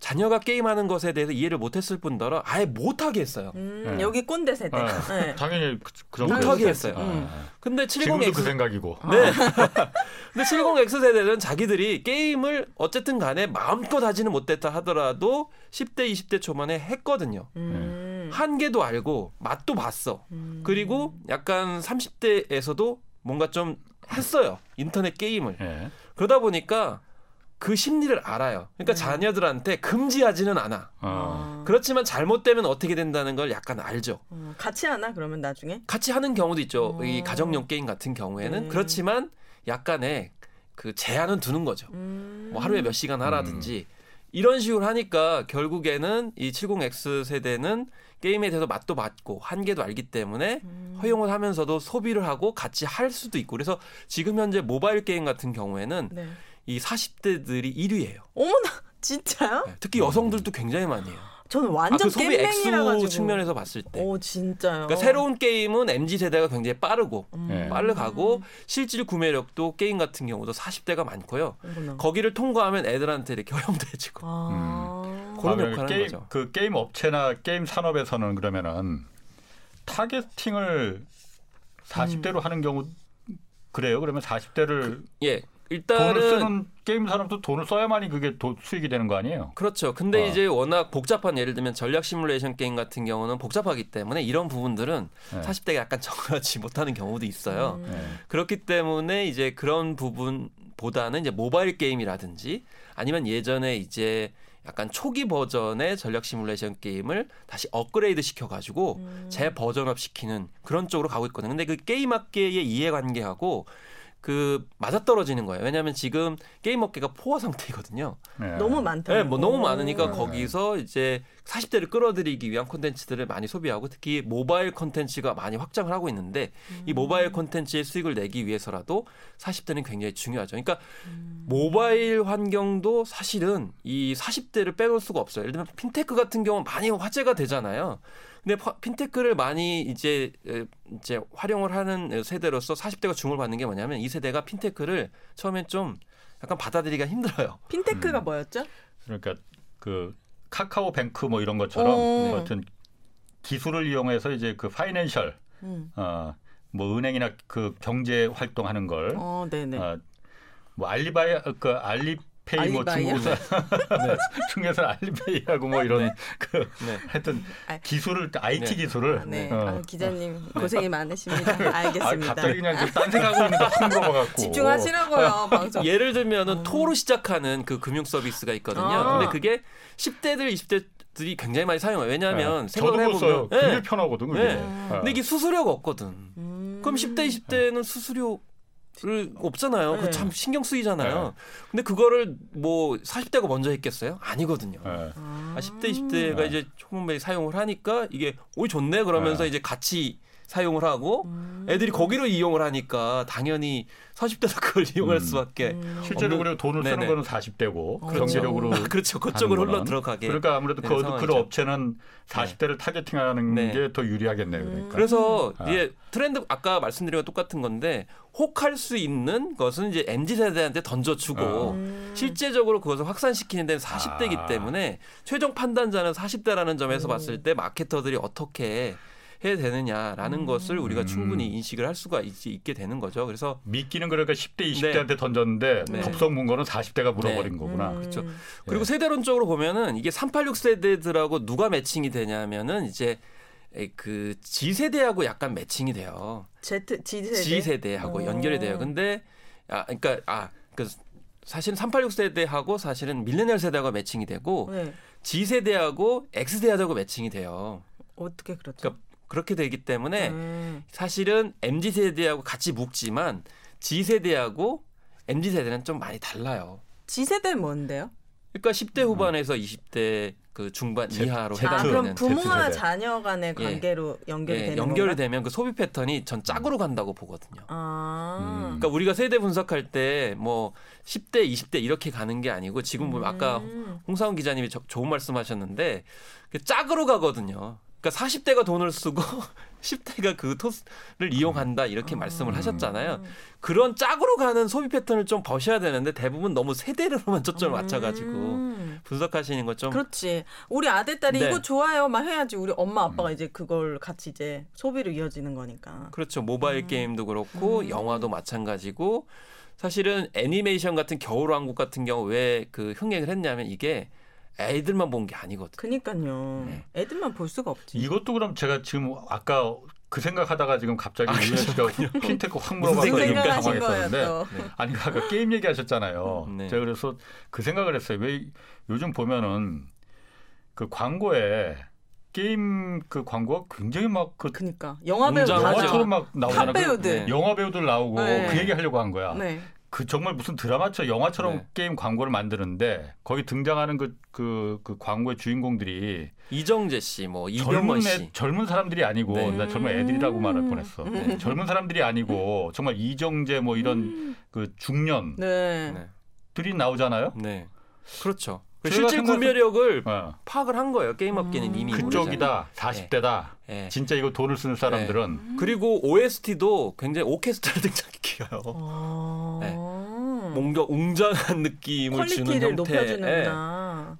자녀가 게임하는 것에 대해서 이해를 못했을 뿐더러 아예 못하게 했어요. 음, 네. 여기 꼰대 세대. 네. 네. 당연히 그, 그런 못하게 했어요. 음. 근데 70X 그 생각이고. 네. 근데 70X 세대는 자기들이 게임을 어쨌든 간에 마음껏 하지는 못했다 하더라도 10대 20대 초반에 했거든요. 음. 한계도 알고 맛도 봤어. 음. 그리고 약간 30대에서도 뭔가 좀 했어요. 인터넷 게임을. 네. 그러다 보니까 그 심리를 알아요. 그러니까 음. 자녀들한테 금지하지는 않아. 어. 그렇지만 잘못되면 어떻게 된다는 걸 약간 알죠. 어, 같이 하나 그러면 나중에? 같이 하는 경우도 있죠. 어. 이 가정용 게임 같은 경우에는 네. 그렇지만 약간의 그 제한은 두는 거죠. 음. 뭐 하루에 몇 시간 하라든지 음. 이런 식으로 하니까 결국에는 이 70X 세대는 게임에 대해서 맛도 봤고 한계도 알기 때문에 음. 허용을 하면서도 소비를 하고 같이 할 수도 있고 그래서 지금 현재 모바일 게임 같은 경우에는 네. 이 40대들이 1위예요. 어머나 진짜요? 네, 특히 여성들도 굉장히 많이 해요. 저는 완전 아, 그 소비 액수 측면에서 봤을 때. 오 진짜요. 그러니까 새로운 게임은 mz 세대가 굉장히 빠르고 음. 네. 빠르고 실질 구매력도 게임 같은 경우도 40대가 많고요. 그렇구나. 거기를 통과하면 애들한테 이렇게 허용되어지고 아. 음. 그런 아, 역할을 게임, 거죠. 그 게임 업체나 게임 산업에서는 그러면은 targeting을 40대로 음. 하는 경우 그래요. 그러면 40대를 그, 예. 일단은 돈을 쓰는 게임 사람도 돈을 써야만이 그게 도, 수익이 되는 거 아니에요? 그렇죠. 근데 어. 이제 워낙 복잡한 예를 들면 전략 시뮬레이션 게임 같은 경우는 복잡하기 때문에 이런 부분들은 네. 40대가 약간 적응하지 못하는 경우도 있어요. 음. 네. 그렇기 때문에 이제 그런 부분보다는 이제 모바일 게임이라든지 아니면 예전에 이제 약간 초기 버전의 전략 시뮬레이션 게임을 다시 업그레이드 시켜가지고 음. 재version up 시키는 그런 쪽으로 가고 있거든요. 근데 그 게임 업계의 이해관계하고 그 맞아떨어지는 거예요. 왜냐하면 지금 게임 업계가 포화 상태거든요. 네. 너무 많다. 네, 뭐 너무 많으니까 거기서 이제 40대를 끌어들이기 위한 콘텐츠들을 많이 소비하고 특히 모바일 콘텐츠가 많이 확장을 하고 있는데 음. 이 모바일 콘텐츠의 수익을 내기 위해서라도 40대는 굉장히 중요하죠. 그러니까 음. 모바일 환경도 사실은 이 40대를 빼놓을 수가 없어요. 예를 들면 핀테크 같은 경우는 많이 화제가 되잖아요. 근데 핀테크를 많이 이제 이제 활용을 하는 세대로서 40대가 주목을 받는 게 뭐냐면 이 세대가 핀테크를 처음엔 좀 약간 받아들이기가 힘들어요. 핀테크가 음. 뭐였죠? 그러니까 그 카카오뱅크 뭐 이런 것처럼 뭐 어떤 기술을 이용해서 이제 그 파이낸셜 음. 어 뭐 은행이나 그 경제 활동하는 걸 어, 네네. 어, 뭐 알리바이 그 알리 페이 뭐 중국에서 네. 중국에서 알리페이하고 뭐 이런 네. 그 네. 하여튼 아, 기술을 IT 네. 기술을 아, 네. 어. 아, 기자님 고생이 많으십니다. 알겠습니다. 아, 갑자기 그냥 딴 있는데 확 물어봐갖고 집중하시라고요. 방송. 예를 들면은 어. 토로 시작하는 그 금융 서비스가 있거든요. 아. 근데 그게 10대들 20대 들이 굉장히 많이 사용해요. 왜냐하면 네. 생각을 해보면 네. 편하거든. 네. 네. 근데 이게 수수료가 없거든. 음. 그럼 10대 20대는 수수료 를 없잖아요. 네. 그참 신경 쓰이잖아요. 네. 근데 그거를 뭐 40대가 먼저 했겠어요? 아니거든요. 네. 아, 10대, 20대가 이제 초문배 사용을 하니까 이게 오 좋네 그러면서 네. 이제 같이 사용을 하고 음. 애들이 거기로 이용을 하니까 당연히 40대도 그걸 이용할 음. 수밖에 음. 실제로 그리고 돈을 네네. 쓰는 거는 40대고 어. 경제력으로 그렇죠 그쪽으로 흘러 들어가게 그러니까 아무래도 그, 그 업체는 40대를 네. 타겟팅하는 네. 게더 유리하겠네요 음. 그러니까. 그래서 아. 이게 트렌드 아까 말씀드린 것 똑같은 건데 혹할 수 있는 것은 이제 mz 세대한테 던져주고 어. 실제적으로 그것을 확산시키는 데는 40대이기 아. 때문에 최종 판단자는 40대라는 점에서 봤을 때 마케터들이 어떻게 해야 되느냐라는 음. 것을 우리가 충분히 인식을 할 수가 있, 게 되는 거죠. 그래서 미끼는 그러니까 10대, 20대한테 네. 던졌는데 네. 덥석 문거는 40대가 물어버린 네. 거구나. 음. 그렇죠. 그리고 예. 세대론적으로 보면은 이게 386 세대들하고 누가 매칭이 되냐면은 이제 그 G 세대하고 약간 매칭이 돼요. Z G 세대 G 세대하고 연결이 돼요. 근데 아 그러니까 아그 사실은 386 세대하고 사실은 밀레니얼 세대하고 매칭이 되고 네. G 세대하고 X 세대하고 매칭이 돼요. 어떻게 그렇죠? 그러니까 그렇게 되기 때문에 음. 사실은 MZ 세대하고 같이 묶지만 G 세대하고 MZ 세대는 좀 많이 달라요. G 세대는 뭔데요? 그러니까 10대 음. 후반에서 음. 20대 그 중반 제, 이하로 해당되는. 아, 그럼 부모와 자녀 간의 예. 관계로 예. 연결이 예. 되는 연결이? 되면 그 소비 패턴이 전 짝으로 간다고 보거든요. 아. 음. 그러니까 우리가 세대 분석할 때 뭐 10대, 20대 이렇게 가는 게 아니고 지금 보면 아까 음. 홍사원 기자님이 저, 좋은 말씀하셨는데 그 짝으로 가거든요. 그러니까 40대가 돈을 쓰고 10대가 그 토스를 이용한다 이렇게 음. 말씀을 하셨잖아요. 그런 짝으로 가는 소비 패턴을 좀 버셔야 되는데 대부분 너무 세대로만 초점을 음. 맞춰가지고 분석하시는 것 좀. 그렇지. 우리 아들 딸이 네. 이거 좋아요, 막 해야지 우리 엄마 아빠가 음. 이제 그걸 같이 이제 소비로 이어지는 거니까. 그렇죠. 모바일 음. 게임도 그렇고 음. 영화도 마찬가지고 사실은 애니메이션 같은 겨울왕국 같은 경우 왜 그 흥행을 했냐면 이게 애들만 본 게 아니거든. 그니까요. 네. 애들만 볼 수가 없지. 이것도 그럼 제가 지금 아까 그 생각하다가 지금 갑자기 아, 유현 씨가 핀테크 확 물어봐서 지금 당황했었는데 네. 아니 아까 게임 얘기하셨잖아요. 네. 제가 그래서 그 생각을 했어요. 왜 요즘 보면은 그 광고에 게임 그 광고가 굉장히 막 그 그니까 영화 배우 영화처럼 막 나오잖아. 배우들. 그 영화 배우들 나오고 네. 그 얘기 하려고 한 거야. 네. 그 정말 무슨 드라마처럼 영화처럼 네. 게임 광고를 만드는데 거기 등장하는 그, 그, 그 광고의 주인공들이 이정재 씨, 뭐 이병헌 씨, 애, 젊은 사람들이 아니고 네. 나 젊은 애들이라고 말할 음. 뻔했어. 네. 젊은 사람들이 아니고 정말 이정재 뭐 이런 음. 그 중년 들이 네. 나오잖아요. 네, 그렇죠. 그 실질 구매력을 어. 파악을 한 거예요. 게임 업계는 음. 이미 그쪽이다, 40대다. 네. 진짜 이거 돈을 쓰는 사람들은 네. 그리고 OST도 굉장히 오케스트라 등장시켜요. 어. 네. 뭔가 웅장한 느낌을 주는 형태. 네.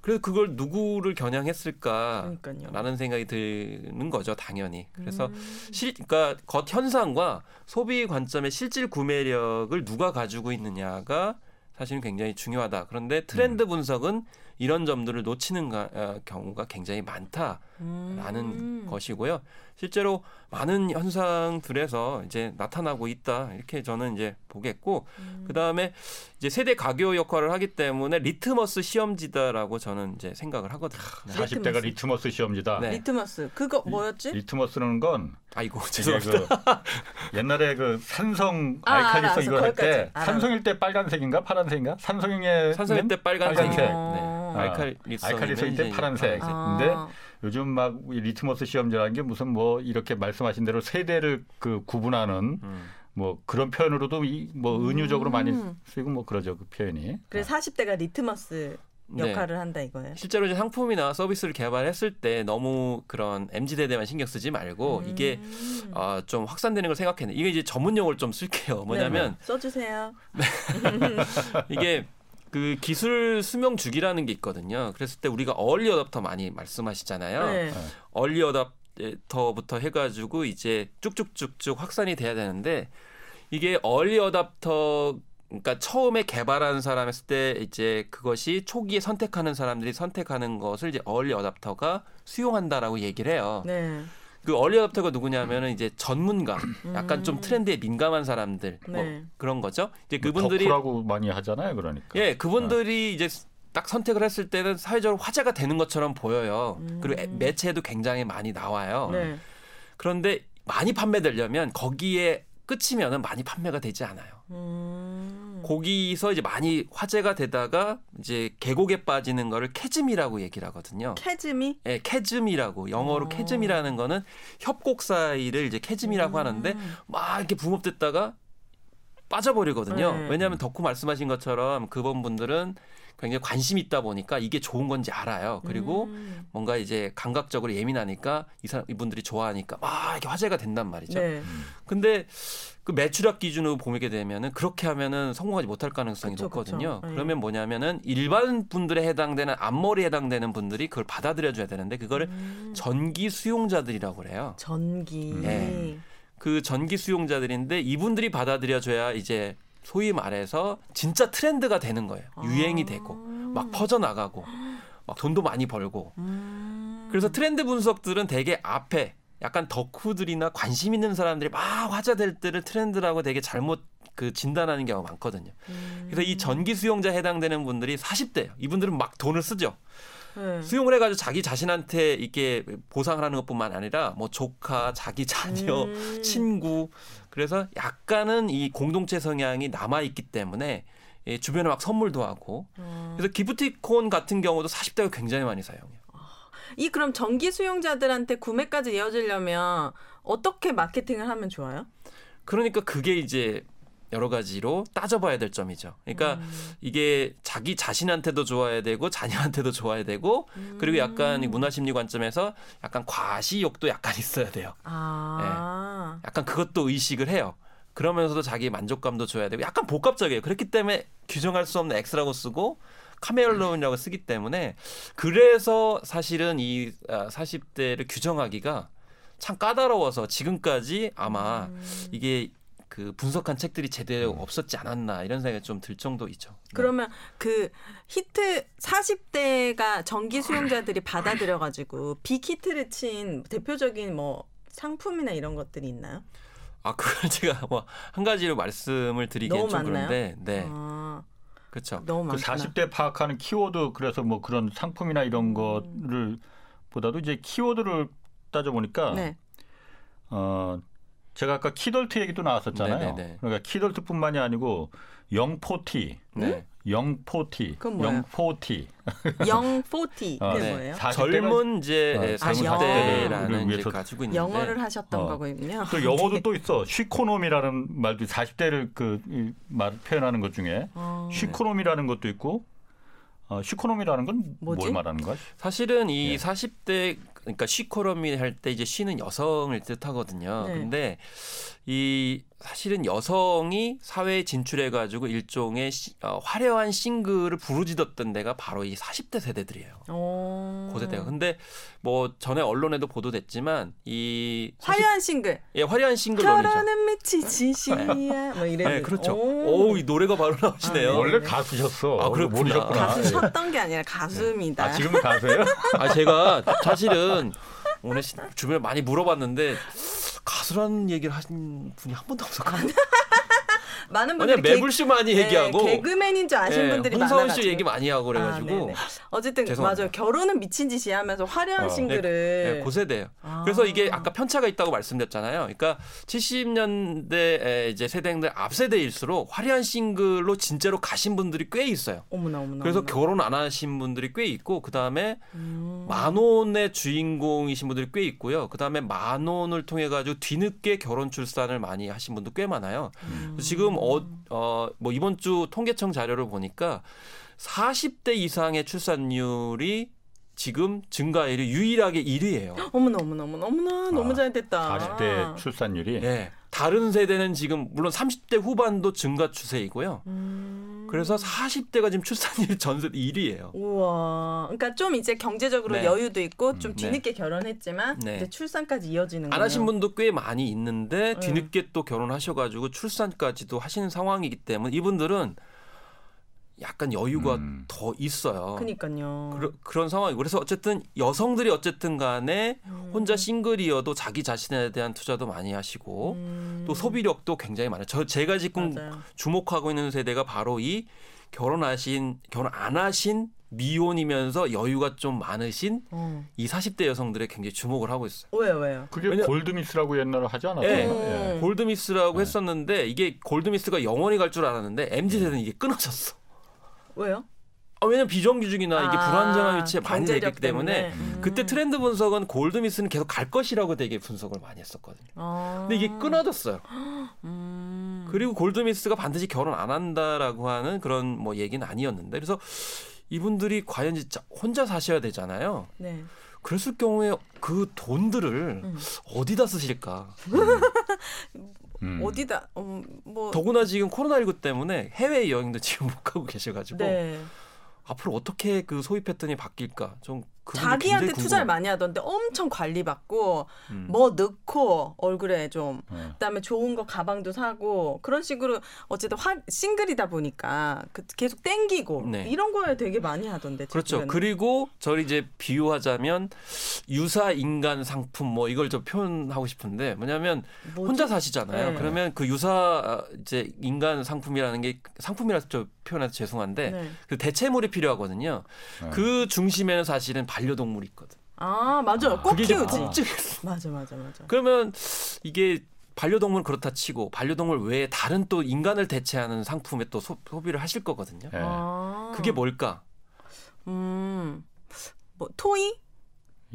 그래서 그걸 누구를 겨냥했을까라는 생각이 드는 거죠, 당연히. 그래서 음. 실, 그러니까 겉 현상과 소비 관점의 실질 구매력을 누가 가지고 있느냐가 사실은 굉장히 중요하다. 그런데 트렌드 음. 분석은 이런 점들을 놓치는 가, 어, 경우가 굉장히 많다 라는 음. 것이고요. 실제로 많은 현상들에서 이제 나타나고 있다 이렇게 저는 이제 보겠고 음. 그 다음에 이제 세대 가교 역할을 하기 때문에 리트머스 시험지다라고 저는 이제 생각을 하거든요. 40대가 리트머스, 리트머스 시험지다. 네. 리트머스 그거 뭐였지? 리 트머스라는 건 아이고 죄송합니다. 그 옛날에 그 산성 아, 알칼리성 이거 할 때 산성일 때 빨간색인가 파란색인가? 산성에 산성일 때 빨간색. 빨간색. 네. 알칼리성 알칼리성 때 파란색. 아. 근데 요즘 막 리트머스 시험지라는 게 무슨 뭐 이렇게 말씀하신 대로 세대를 그 구분하는 음. 뭐 그런 표현으로도 이 뭐 은유적으로 음. 많이 쓰이고 뭐 그러죠 그 표현이. 그래서 40대가 리트머스 역할을 네. 한다 이거예요. 실제로 이제 상품이나 서비스를 개발했을 때 너무 그런 mz 세대만 신경 쓰지 말고 음. 이게 어, 좀 확산되는 걸 생각했는데 이게 이제 전문 용어를 좀 쓸게요. 뭐냐면 네, 써주세요. 이게 그 기술 수명 주기라는 게 있거든요. 그랬을 때 우리가 얼리 어답터 많이 말씀하시잖아요. 네. 얼리 어답터부터 해가지고 이제 쭉쭉쭉쭉 확산이 돼야 되는데 이게 얼리 어답터 그러니까 처음에 개발하는 사람 했을 때 이제 그것이 초기에 선택하는 사람들이 선택하는 것을 이제 얼리 어답터가 수용한다라고 얘기를 해요. 네. 그 early adopter가 누구냐면은 이제 전문가, 약간 좀 음. 트렌드에 민감한 사람들 뭐 네. 그런 거죠. 이제 뭐 그분들이 덕후라고 많이 하잖아요, 그러니까. 예, 그분들이 어. 이제 딱 선택을 했을 때는 사회적으로 화제가 되는 것처럼 보여요. 음. 그리고 매체에도 굉장히 많이 나와요. 네. 그런데 많이 판매되려면 거기에 끝이면은 많이 판매가 되지 않아요. 음. 거기서 이제 많이 화제가 되다가 이제 계곡에 빠지는 거를 chasm이라고 얘기를 하거든요. chasm이? 예, 네, chasm이라고 영어로 오. chasm이라는 거는 협곡 사이를 이제 캐즘이라고 음. 하는데 막 이렇게 붕업됐다가 빠져버리거든요. 네. 왜냐하면 덕후 말씀하신 것처럼 그분 분들은 굉장히 관심 있다 보니까 이게 좋은 건지 알아요. 그리고 음. 뭔가 이제 감각적으로 예민하니까 이 사람 이분들이 좋아하니까 막 이렇게 화제가 된단 말이죠. 네. 근데 그 매출액 기준으로 보게 되면은 그렇게 하면은 성공하지 못할 가능성이 그쵸, 높거든요. 그쵸. 네. 그러면 뭐냐면은 일반 분들에 해당되는 앞머리에 해당되는 분들이 그걸 받아들여 줘야 되는데 그거를 음. 전기 수용자들이라고 그래요. 전기. 네. 그 전기 수용자들인데 이분들이 받아들여 줘야 이제 소위 말해서 진짜 트렌드가 되는 거예요. 유행이 아. 되고 막 퍼져 나가고 막 돈도 많이 벌고. 음. 그래서 트렌드 분석들은 되게 앞에 약간 덕후들이나 관심 있는 사람들이 막 화제될 때를 트렌드라고 되게 잘못 그 진단하는 경우가 많거든요. 그래서 이 전기 수용자 해당되는 분들이 40대예요. 이분들은 막 돈을 쓰죠. 네. 수용을 해가지고 자기 자신한테 이게 보상을 하는 것뿐만 아니라 뭐 조카, 자기 자녀, 음. 친구 그래서 약간은 이 공동체 성향이 남아 있기 때문에 예, 주변에 막 선물도 하고 음. 그래서 기프티콘 같은 경우도 40대가 굉장히 많이 사용해요. 이 그럼 전기 수용자들한테 구매까지 이어지려면 어떻게 마케팅을 하면 좋아요? 그러니까 그게 이제 여러 가지로 따져봐야 될 점이죠. 그러니까 음. 이게 자기 자신한테도 좋아야 되고 자녀한테도 좋아야 되고 음. 그리고 약간 문화 심리 관점에서 약간 과시욕도 약간 있어야 돼요. 아. 네. 약간 그것도 의식을 해요. 그러면서도 자기 만족감도 줘야 되고 약간 복합적이에요. 그렇기 때문에 규정할 수 없는 X라고 쓰고 카멜론이라고 쓰기 때문에 그래서 사실은 이 40대를 아, 규정하기가 참 까다로워서 지금까지 아마 음. 이게 그 분석한 책들이 제대로 음. 없었지 않았나 이런 생각이 좀 들 정도 있죠. 네. 그러면 그 히트 40대가 전기 수용자들이 받아들여 가지고 big hit를 친 대표적인 뭐 상품이나 이런 것들이 있나요? 아, 그걸 제가 뭐 한 가지로 말씀을 드리기엔 좀 많나요? 그런데 네. 아. 그렇죠. 너무 그 40대 파악하는 키워드 그래서 뭐 그런 상품이나 이런 음. 거를 보다도 이제 키워드를 따져 보니까 네. 어 제가 아까 키덜트 얘기도 나왔었잖아요. 네네네. 네, 네. 그러니까 키덜트뿐만이 아니고 영포티, 네. 영포티, 영포티, 영포티 어, 네. 뭐예요? 젊은 이제 40대라는 어, 이제 가지고 있는데 영어를 하셨던 어. 거군요. 또 영어도 또 있어. 쉬코놈이라는 말도 40대를 그말 표현하는 것 중에 어. 쉬코놈이라는 것도 있고 어, 쉬코놈이라는 건 뭘 말하는 거야? 사실은 이 예. 40대 그러니까 쉬코롬이 할때 이제 쉬는 여성을 뜻하거든요. 네. 근데 이 사실은 여성이 사회에 진출해 가지고 일종의 시, 어, 화려한 싱글을 부르짖었던 데가 바로 이 40대 세대들이에요. 오. 그 세대가. 근데 뭐 전에 언론에도 보도됐지만 이 화려한 싱글. 예, 화려한 싱글 결혼은 미치지 시야. 뭐 이래. 네, 그렇죠. 오, 오, 이 노래가 바로 나오시네요. 아, 네. 원래 가수셨어. 아, 그렇구나. 가수셨던 게 아니라 가수입니다. 아, 지금 가수예요? 아, 제가 사실은 오늘 주변에 많이 물어봤는데 가수라는 얘기를 하신 분이 한 번도 없었거든요. 많은 분들이 매불쇼 많이 네, 얘기하고 개그맨인 줄 아시는 네, 분들이 많아요. 씨 얘기 많이 하고 그래가지고 아, 어쨌든 죄송합니다. 맞아요. 결혼은 미친 짓이야 하면서 화려한 어, 싱글을 네, 네, 고세대예요. 아. 그래서 이게 아까 편차가 있다고 말씀드렸잖아요. 그러니까 70년대 이제 세대들 앞 세대일수록 화려한 싱글로 진짜로 가신 분들이 꽤 있어요. 어머나 어머나. 그래서 어머나. 결혼 안 하신 분들이 꽤 있고 그 다음에 음. 만 원의 주인공이신 분들이 꽤 있고요. 그 다음에 만 원을 통해 가지고 뒤늦게 결혼 출산을 많이 하신 분도 꽤 많아요. 음. 지금 어, 어, 뭐 이번 주 통계청 자료를 보니까 40대 이상의 출산율이 지금 증가율이 유일하게 1위예요. 어머나 어머나 어머나 어머나 너무 아, 잘 됐다. 40대 출산율이. 네. 다른 세대는 지금 물론 30대 후반도 증가 추세이고요. 음. 그래서 40대가 지금 출산율 전세 1위예요. 우와. 그러니까 좀 이제 경제적으로 네. 여유도 있고 좀 음, 뒤늦게 네. 결혼했지만 네. 이제 출산까지 이어지는 안 하신 분도 꽤 많이 있는데 네. 뒤늦게 또 결혼하셔 가지고 출산까지도 하시는 상황이기 때문에 이분들은 약간 여유가 음. 더 있어요. 그니까요. 그러, 런 상황이고 그래서 어쨌든 여성들이 어쨌든 간에 음. 혼자 싱글이어도 자기 자신에 대한 투자도 많이 하시고 음. 또 소비력도 굉장히 많아요. 저 제가 지금 맞아요. 주목하고 있는 세대가 바로 이 결혼하신 결혼 안 하신 미혼이면서 여유가 좀 많으신 어. 이 40대 여성들의 굉장히 주목을 하고 있어요. 왜요, 왜요? 그게 왜냐... 골드미스라고 옛날에 하지 않았어요? 네. 네. 골드미스라고 네. 했었는데 이게 골드미스가 영원히 갈 줄 알았는데 MZ 세대는 이게 끊어졌어. 왜요? 아, 왜냐면 비정규직이나 이게 아, 불안정한 위치에 많이 되기 때문에, 때문에. 음. 그때 트렌드 분석은 골드미스는 계속 갈 것이라고 되게 분석을 많이 했었거든요. 아. 근데 이게 끊어졌어요. 음. 그리고 골드미스가 반드시 결혼 안 한다라고 하는 그런 뭐 얘기는 아니었는데 그래서 이분들이 과연 진짜 혼자 사셔야 되잖아요. 네. 그랬을 경우에 그 돈들을 음. 어디다 쓰실까? 음. 어디다 어, 뭐 더구나 지금 코로나19 때문에 해외 여행도 지금 못 가고 계셔가지고 네. 앞으로 어떻게 그 소비 패턴이 바뀔까 좀 자기한테 투자를 많이 하던데 엄청 관리받고 음. 뭐 넣고 얼굴에 좀 네. 그다음에 좋은 거 가방도 사고 그런 식으로 어쨌든 화, 싱글이다 보니까 그 계속 땡기고 네. 이런 거에 되게 많이 하던데 그렇죠 주변에. 그리고 저를 이제 비유하자면 유사 인간 상품 뭐 이걸 좀 표현하고 싶은데 뭐냐면 뭐지? 혼자 사시잖아요 네. 그러면 그 유사 이제 인간 상품이라는 게 상품이라서 좀 표현해서 죄송한데 네. 그 대체물이 필요하거든요 네. 그 중심에는 사실은 반려동물이 있거든. 아 맞아요. 꼭 키우지. 맞아 맞아 맞아. 그러면 이게 반려동물 그렇다 치고 반려동물 외에 다른 또 인간을 대체하는 상품에 또 소, 비를 하실 거거든요. 네. 아. 그게 뭘까? 음, 뭐 토이?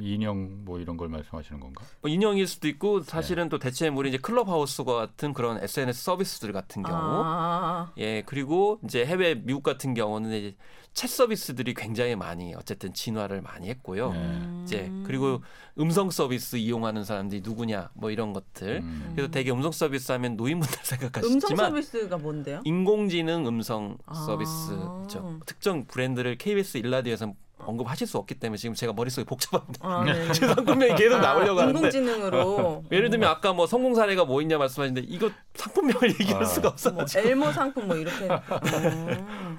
인형 뭐 이런 걸 말씀하시는 건가? 뭐 인형일 수도 있고 사실은 네. 또 대체물이 이제 클럽하우스과 같은 그런 SNS 서비스들 같은 경우, 아. 예 그리고 이제 해외 미국 같은 경우는 이제 챗 서비스들이 굉장히 많이 어쨌든 진화를 많이 했고요. 음. 이제 그리고 음성 서비스 이용하는 사람들이 누구냐 뭐 이런 것들. 음. 그래서 되게 음성 서비스 하면 노인분들 생각하시지만 음성 서비스가 뭔데요? 인공지능 음성 아. 서비스죠. 특정 브랜드를 KBS 일라디오에서 언급하실 수 없기 때문에 지금 제가 머릿속에 복잡합니다. 아, 네. 상품명이 계속 아, 나오려고 하는데. 인공지능으로. 예를 들면 아까 뭐 성공 사례가 뭐 있냐 말씀하시는데 이거 상품명을 얘기할 아. 수가 없어. 뭐 엘모 상품 뭐 이렇게. 음.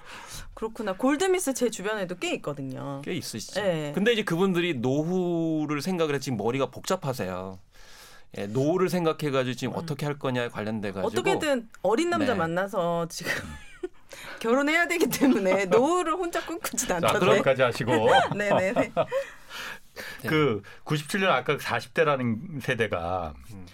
그렇구나. 골드미스 제 주변에도 꽤 있거든요. 꽤 있으시죠. 네. 근데 이제 그분들이 노후를 생각을 해 지금 머리가 복잡하세요. 예, 노후를 생각해가지고 지금 음. 어떻게 할 거냐에 관련돼가지고 어떻게든 어린 남자 네. 만나서 지금 결혼해야 되기 때문에 노후를 혼자 꿈꾸진 않던데. 자, 그런까지 하시고. 네네네. 그 97년 아까 40대라는 세대가 음.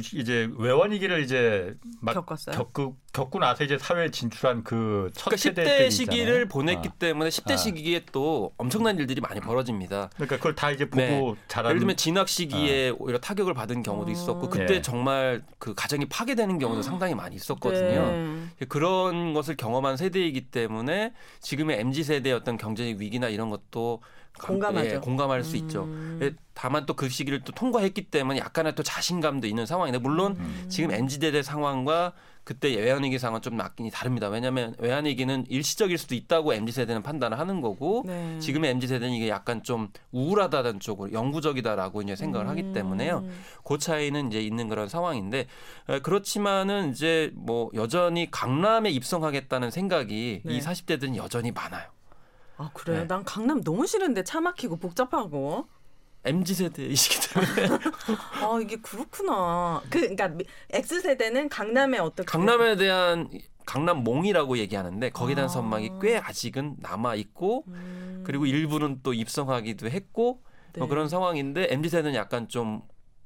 이제 외환위기를 이제 막 겪었어요. 겪고, 겪고 나서 이제 사회에 진출한 그첫 그러니까 세대 10대 시기를 있잖아요. 보냈기 아. 때문에 10대 아. 시기에 또 엄청난 일들이 많이 벌어집니다. 그러니까 그걸 다 이제 보고 네. 자란 예를 들면 진학 시기에 아. 오히려 타격을 받은 경우도 있었고 그때 네. 정말 그 가정이 파괴되는 경우도 상당히 많이 있었거든요. 네. 그런 것을 경험한 세대이기 때문에 지금의 mz 세대의 어떤 경제적 위기나 이런 것도 공감하죠. 예, 공감할 수 음. 있죠. 예, 다만 또 그 시기를 또 통과했기 때문에 약간의 또 자신감도 있는 상황인데 물론 음. 지금 엔지 대대 상황과 그때 외환위기 상황은 좀 낫긴 다릅니다. 왜냐하면 외환위기는 일시적일 수도 있다고 mz 세대는 판단을 하는 거고 네. 지금의 mz 세대는 이게 약간 좀 우울하다는 쪽으로 영구적이다라고 이제 생각을 음. 하기 때문에요. 그 차이는 이제 있는 그런 상황인데 그렇지만은 이제 뭐 여전히 강남에 입성하겠다는 생각이 네. 이 40대들은 여전히 많아요. 아 그래요? 네. 난 강남 너무 싫은데 차 막히고 복잡하고. mz 세대이시기 때문에. 아 이게 그렇구나. 그 그러니까 X 세대는 강남에 어떻게? 강남에 대한 강남몽이라고 얘기하는데 거기에 대한 아. 선망이 꽤 아직은 남아 있고 음. 그리고 일부는 또 입성하기도 했고 뭐 네. 뭐 그런 상황인데 mz 세대는 약간 좀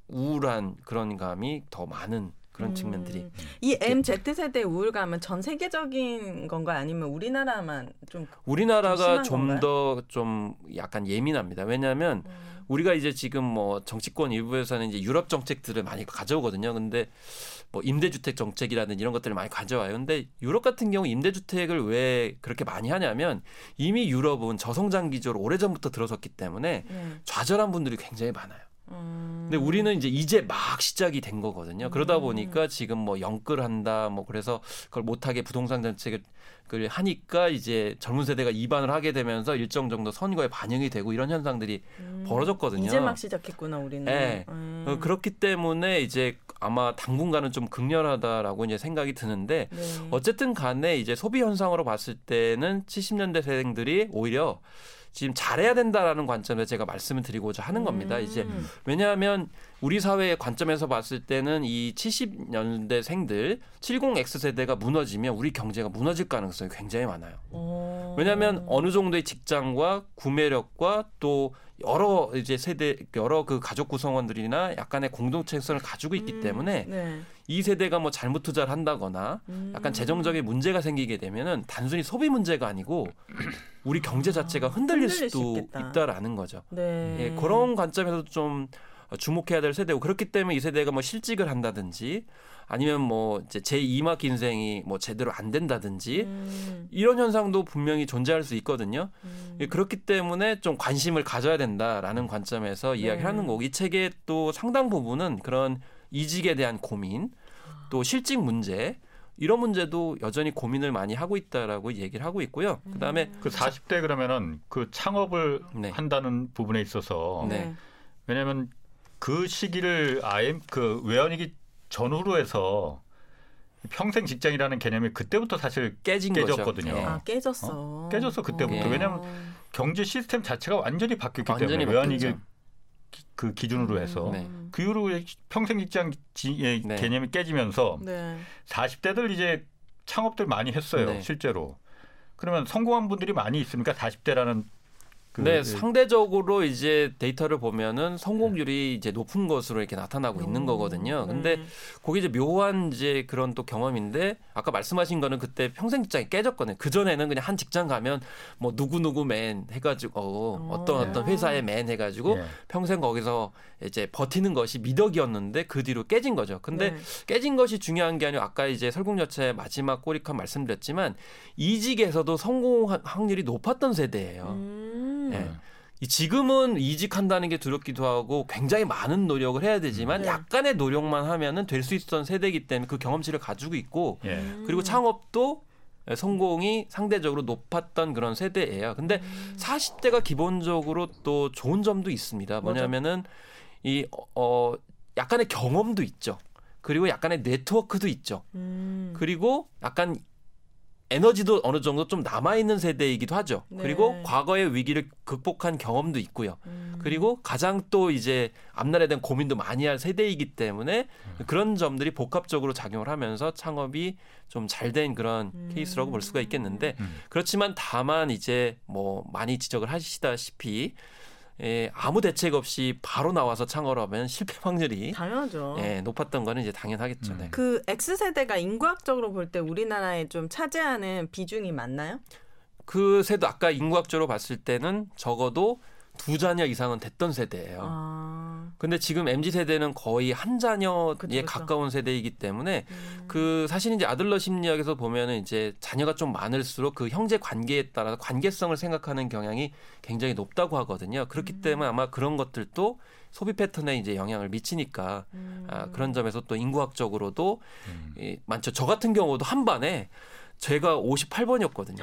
우울한 그런 감이 더 많은 그런 음. 측면들이 이 MZ 세대 우울감은 전 세계적인 건가 아니면 우리나라만 좀 우리나라가 좀 더좀 좀 약간 예민합니다. 왜냐하면 음. 우리가 이제 지금 뭐 정치권 일부에서는 이제 유럽 정책들을 많이 가져오거든요. 근데 뭐 임대주택 정책이라든 이런 것들을 많이 가져와요. 근데 유럽 같은 경우 임대주택을 왜 그렇게 많이 하냐면 이미 유럽은 저성장 기조로 오래전부터 들어섰기 때문에 음. 좌절한 분들이 굉장히 많아요. 근데 우리는 이제 이제 막 시작이 된 거거든요. 그러다 음. 보니까 지금 뭐 영끌한다 뭐 그래서 그걸 못하게 부동산 정책을 하니까 이제 젊은 세대가 이반을 하게 되면서 일정 정도 선거에 반영이 되고 이런 현상들이 음. 벌어졌거든요. 이제 막 시작했구나 우리는. 네. 그렇기 때문에 이제 아마 당분간은 좀 극렬하다라고 이제 생각이 드는데 네. 어쨌든 간에 이제 소비 현상으로 봤을 때는 70년대 세대들이 오히려 지금 잘해야 된다라는 관점에서 제가 말씀을 드리고자 하는 겁니다. 음. 이제 왜냐하면 우리 사회의 관점에서 봤을 때는 이 70년대 생들 70X 세대가 무너지면 우리 경제가 무너질 가능성이 굉장히 많아요. 오. 왜냐하면 어느 정도의 직장과 구매력과 또 여러 이제 세대 여러 그 가족 구성원들이나 약간의 공동체성을 가지고 있기 음, 때문에 네. 이 세대가 뭐 잘못 투자를 한다거나 음. 약간 재정적인 문제가 생기게 되면은 단순히 소비 문제가 아니고 우리 경제 자체가 아, 흔들릴, 흔들릴 수도 있다라는 거죠. 네. 예, 그런 관점에서 좀 주목해야 될 세대고 그렇기 때문에 이 세대가 뭐 실직을 한다든지 아니면 뭐 이제 제 2막 인생이 뭐 제대로 안 된다든지 음. 이런 현상도 분명히 존재할 수 있거든요. 음. 예, 그렇기 때문에 좀 관심을 가져야 된다라는 관점에서 네. 이야기하는 거고 이 책의 또 상당 부분은 그런 이직에 대한 고민 또 실직 문제 이런 문제도 여전히 고민을 많이 하고 있다라고 얘기를 하고 있고요. 그다음에 그 40대 그러면은 그 창업을 네. 한다는 부분에 있어서 네. 왜냐하면 그 시기를 아예 그 외환위기 전후로 해서 평생 직장이라는 개념이 그때부터 사실 깨진 깨졌거든요. 네. 아 깨졌어. 어? 깨졌어 그때부터. 어. 왜냐하면 경제 시스템 자체가 완전히 바뀌었기 완전히 때문에 외환위기 그 기준으로 해서 네. 그 이후로 평생 직장 의 네. 개념이 깨지면서 네. 40대들 이제 창업들 많이 했어요 네. 실제로. 그러면 성공한 분들이 많이 있습니까? 40대라는 그, 네, 그 상대적으로 이제 데이터를 보면은 성공률이 이제 높은 것으로 이렇게 나타나고 오, 있는 거거든요. 네. 근데 그게 이제 묘한 이제 그런 또 경험인데 아까 말씀하신 거는 그때 평생 직장이 깨졌거든요. 그 전에는 그냥 한 직장 가면 뭐 누구 누구 맨 해가지고 어, 어떤 어떤 회사에 맨 해가지고 네. 평생 거기서 이제 버티는 것이 미덕이었는데 그 뒤로 깨진 거죠. 근데 네. 깨진 것이 중요한 게 아니고 아까 이제 설국열차의 마지막 꼬리칸 말씀드렸지만 이직에서도 성공 확률이 높았던 세대예요. 음. 네. 지금은 이직한다는 게 두렵기도 하고 굉장히 많은 노력을 해야 되지만 네. 약간의 노력만 하면은 될 수 있었던 세대이기 때문에 그 경험치를 가지고 있고 예. 그리고 창업도 성공이 상대적으로 높았던 그런 세대예요. 근데 음. 40대가 기본적으로 또 좋은 점도 있습니다. 뭐냐면은 이 어, 약간의 경험도 있죠. 그리고 약간의 네트워크도 있죠. 음. 그리고 약간 에너지도 어느 정도 좀 남아있는 세대이기도 하죠. 네. 그리고 과거의 위기를 극복한 경험도 있고요. 음. 그리고 가장 또 이제 앞날에 대한 고민도 많이 할 세대이기 때문에 음. 그런 점들이 복합적으로 작용을 하면서 창업이 좀 잘 된 그런 음. 케이스라고 볼 수가 있겠는데 음. 그렇지만 다만 이제 뭐 많이 지적을 하시다시피 예, 아무 대책 없이 바로 나와서 창업을 하면 실패 확률이 당연하죠. 예, 높았던 거는 이제 당연하겠죠. 음. 네. 그 X 세대가 인구학적으로 볼 때 우리나라에 좀 차지하는 비중이 많나요? 그 세대 아까 인구학적으로 봤을 때는 적어도 두 자녀 이상은 됐던 세대예요. 아. 근데 지금 mz 세대는 거의 한 자녀에 그쵸, 가까운 세대이기 때문에 음. 그 사실 이제 아들러 심리학에서 보면은 이제 자녀가 좀 많을수록 그 형제 관계에 따라서 관계성을 생각하는 경향이 굉장히 높다고 하거든요. 그렇기 음. 때문에 아마 그런 것들도 소비 패턴에 이제 영향을 미치니까 음. 아, 그런 점에서 또 인구학적으로도 음. 이, 많죠. 저 같은 경우도 한 반에 제가 58번이었거든요.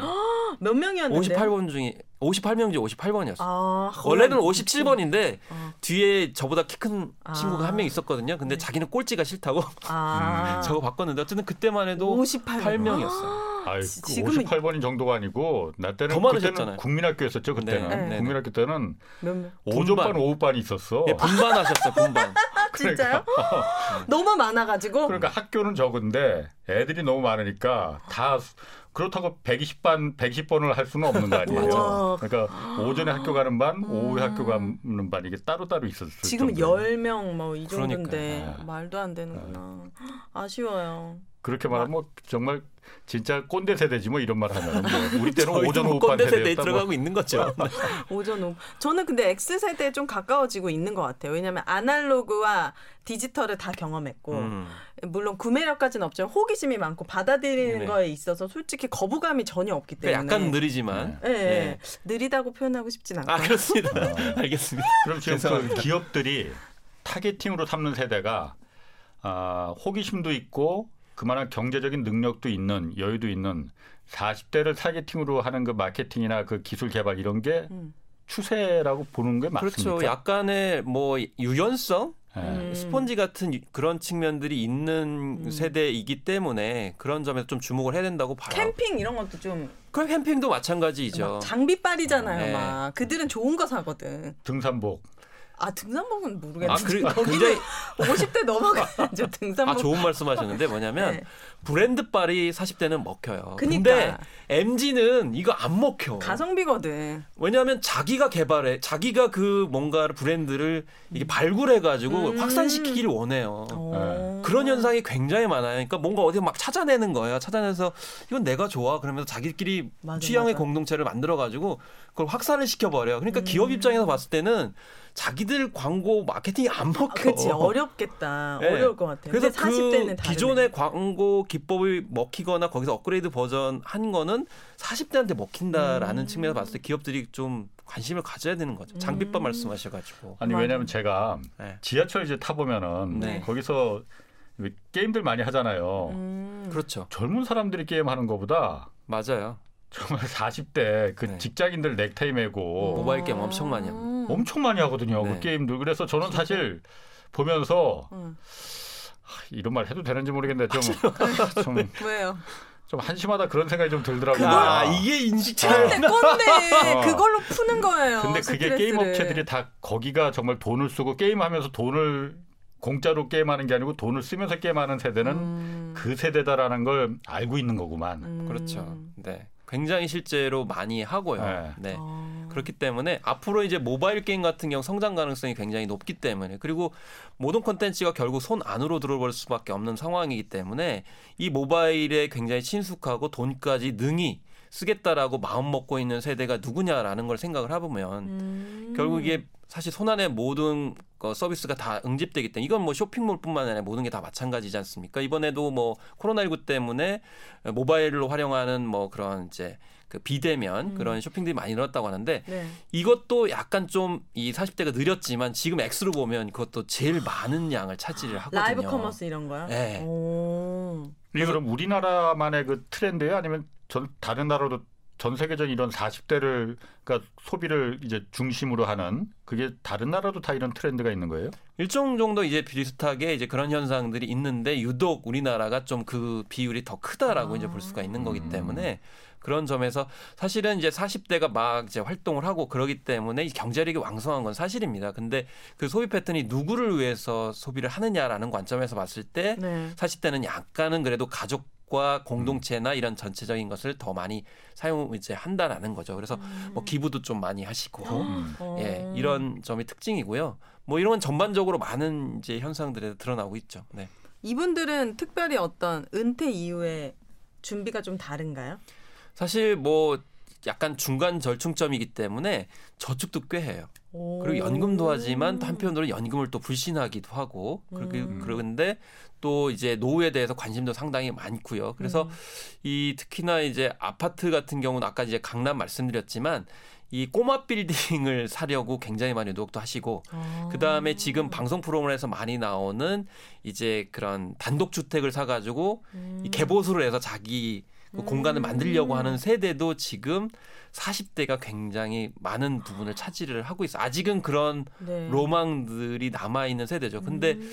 몇 명이었는데? 58번 중에 58명 중에 58번이었어요. 아, 원래는 57번인데 어. 뒤에 저보다 키 큰 친구가 아. 한명 있었거든요. 근데 네. 자기는 꼴찌가 싫다고 아. 저거 바꿨는데 어쨌든 그때만 해도 58명이었어요. 아이, 그 58번인 정도가 아니고 나 때는 그때는 국민학교였었죠 그때는 네. 네. 국민학교 때는 오전반 오후반이 있었어. 네, 분반하셨어 분반. 진짜요? 그러니까. 너무 많아가지고. 그러니까 학교는 적은데 애들이 너무 많으니까 다 그렇다고 120반, 110번을 할 수는 없는 거 아니에요. 그러니까 오전에 학교 가는 반, 오후에 학교 가는 반 이게 따로 따로 있었어요. 지금 10명 뭐 이 정도인데 그러니까. 말도 안 되는구나. 아쉬워요. 그렇게 말하면 뭐 정말 진짜 꼰대 세대지 뭐 이런 말 하면 뭐 우리 때는 오전 오후 꼰대 세대에 뭐. 들어가고 있는 거죠. 오전 오후. 저는 근데 X 세대에 좀 가까워지고 있는 것 같아요. 왜냐하면 아날로그와 디지털을 다 경험했고 음. 물론 구매력까지는 없지만 호기심이 많고 받아들이는 네. 거에 있어서 솔직히 거부감이 전혀 없기 그러니까 때문에 약간 느리지만 네. 네. 네. 느리다고 표현하고 싶진 않아요. 아 그렇습니다. 어. 알겠습니다. 그럼 지금 그 기업들이 targeting으로 삼는 세대가 아, 호기심도 있고 그만한 경제적인 능력도 있는 여유도 있는 40대를 targeting으로 하는 그 마케팅이나 그 기술 개발 이런 게 음. 추세라고 보는 게 맞습니까? 그렇죠. 약간의 뭐 유연성 음. 스펀지 같은 그런 측면들이 있는 음. 세대이기 때문에 그런 점에서 좀 주목을 해야 된다고 봐요. 캠핑 이런 것도 좀. 그 캠핑도 마찬가지죠. 장비빨이잖아요. 네. 막 그들은 좋은 거 사거든. 등산복. 아 등산복은 모르겠는데. 아, 그, 굉장히 50대 넘어가죠 등산복. 아 좋은 말씀하셨는데 뭐냐면 네. 브랜드 빨이 40대는 먹혀요. 그러니까. 근데 MG는 이거 안 먹혀. 가성비거든. 왜냐하면 자기가 개발해, 자기가 그 뭔가 브랜드를 이게 발굴해 가지고 음. 확산시키기를 원해요. 네. 그런 현상이 굉장히 많아요. 그러니까 뭔가 어디 막 찾아내는 거예요. 찾아내서 이건 내가 좋아. 그러면서 자기끼리 맞아, 취향의 맞아. 공동체를 만들어 가지고 그걸 확산을 시켜 버려요. 그러니까 음. 기업 입장에서 봤을 때는 자기들 광고 마케팅이 안 먹혀. 아, 그렇지 어렵겠다. 네. 어려울 것 같아요. 그래서 그 기존의 광고 기법이 먹히거나 거기서 업그레이드 버전 한 거는 40대한테 먹힌다라는 음. 측면에서 봤을 때 기업들이 좀 관심을 가져야 되는 거죠. 장비법 음. 말씀하셔가지고. 아니 왜냐하면 제가 네. 지하철 이제 타 보면은 네. 거기서 게임들 많이 하잖아요. 음. 그렇죠. 젊은 사람들이 게임하는 것보다 맞아요. 정말 40대 그 네. 직장인들 넥타이 메고 모바일 게임 엄청 많이 합니다. 음. 엄청 많이 하거든요. 그 네. 그 게임들. 그래서 저는 사실 보면서 음. 이런 말 해도 되는지 모르겠는데 좀, 좀 왜요? 좀 한심하다 그런 생각이 좀 들더라고요. 아, 이게 인식 차이. 꼰대, 꼰대. 어. 그걸로 푸는 거예요. 근데 그게 스트레스를. 게임 업체들이 다 거기가 정말 돈을 쓰고 게임하면서 돈을 공짜로 게임하는 게 아니고 돈을 쓰면서 게임하는 세대는 음. 그 세대다라는 걸 알고 있는 거구만. 음. 그렇죠. 네. 굉장히 실제로 많이 하고요. 네. 네. 아. 그렇기 때문에 앞으로 이제 모바일 게임 같은 경우 성장 가능성이 굉장히 높기 때문에 그리고 모든 콘텐츠가 결국 손 안으로 들어올 수밖에 없는 상황이기 때문에 이 모바일에 굉장히 친숙하고 돈까지 능히 쓰겠다라고 마음 먹고 있는 세대가 누구냐라는 걸 생각을 해보면 음. 결국 이게 사실 손안에 모든 그 서비스가 다 응집되기 때문에 이건 뭐 쇼핑몰뿐만 아니라 모든 게 다 마찬가지지 않습니까? 이번에도 뭐 코로나19 때문에 모바일로 활용하는 뭐 그런 이제 그 비대면 음. 그런 쇼핑들이 많이 늘었다고 하는데 네. 이것도 약간 좀 이 40대가 느렸지만 지금 액수로 보면 그것도 제일 많은 양을 차지를 하거든요. live commerce 이런 거요? 네. 이게 그럼 우리나라만의 그 트렌드예요? 아니면 전 다른 나라도 전 세계적인 이런 40대를 그러니까 소비를 이제 중심으로 하는 그게 다른 나라도 다 이런 트렌드가 있는 거예요? 일정 정도 이제 비슷하게 이제 그런 현상들이 있는데 유독 우리나라가 좀 그 비율이 더 크다라고 아. 이제 볼 수가 있는 거기 음. 때문에 그런 점에서 사실은 이제 40대가 막 이제 활동을 하고 그러기 때문에 이 경제력이 왕성한 건 사실입니다. 근데 그 소비 패턴이 누구를 위해서 소비를 하느냐라는 관점에서 봤을 때 네. 40대는 약간은 그래도 가족 과 공동체나 이런 전체적인 것을 더 많이 사용 이제 한다라는 거죠. 그래서 음. 뭐 기부도 좀 많이 하시고 음. 예 이런 점이 특징이고요. 뭐 이런 건 전반적으로 많은 이제 현상들에 드러나고 있죠. 네. 이분들은 특별히 어떤 은퇴 이후에 준비가 좀 다른가요? 사실 뭐 약간 중간 절충점이기 때문에 저축도 꽤 해요. 그리고 연금도 하지만 또 한편으로 연금을 또 불신하기도 하고 그렇게 음. 그런데 또 이제 노후에 대해서 관심도 상당히 많고요. 그래서 음. 이 특히나 이제 아파트 같은 경우는 아까 이제 강남 말씀드렸지만 이 꼬마 빌딩을 사려고 굉장히 많이 노력도 하시고 아. 그다음에 지금 방송 프로그램에서 많이 나오는 이제 그런 단독 주택을 사 가지고 음. 이 개보수를 해서 자기 그 공간을 만들려고 하는 음. 세대도 지금 40대가 굉장히 많은 부분을 차지를 하고 있어. 아직은 그런 네. 로망들이 남아 있는 세대죠. 근데 음.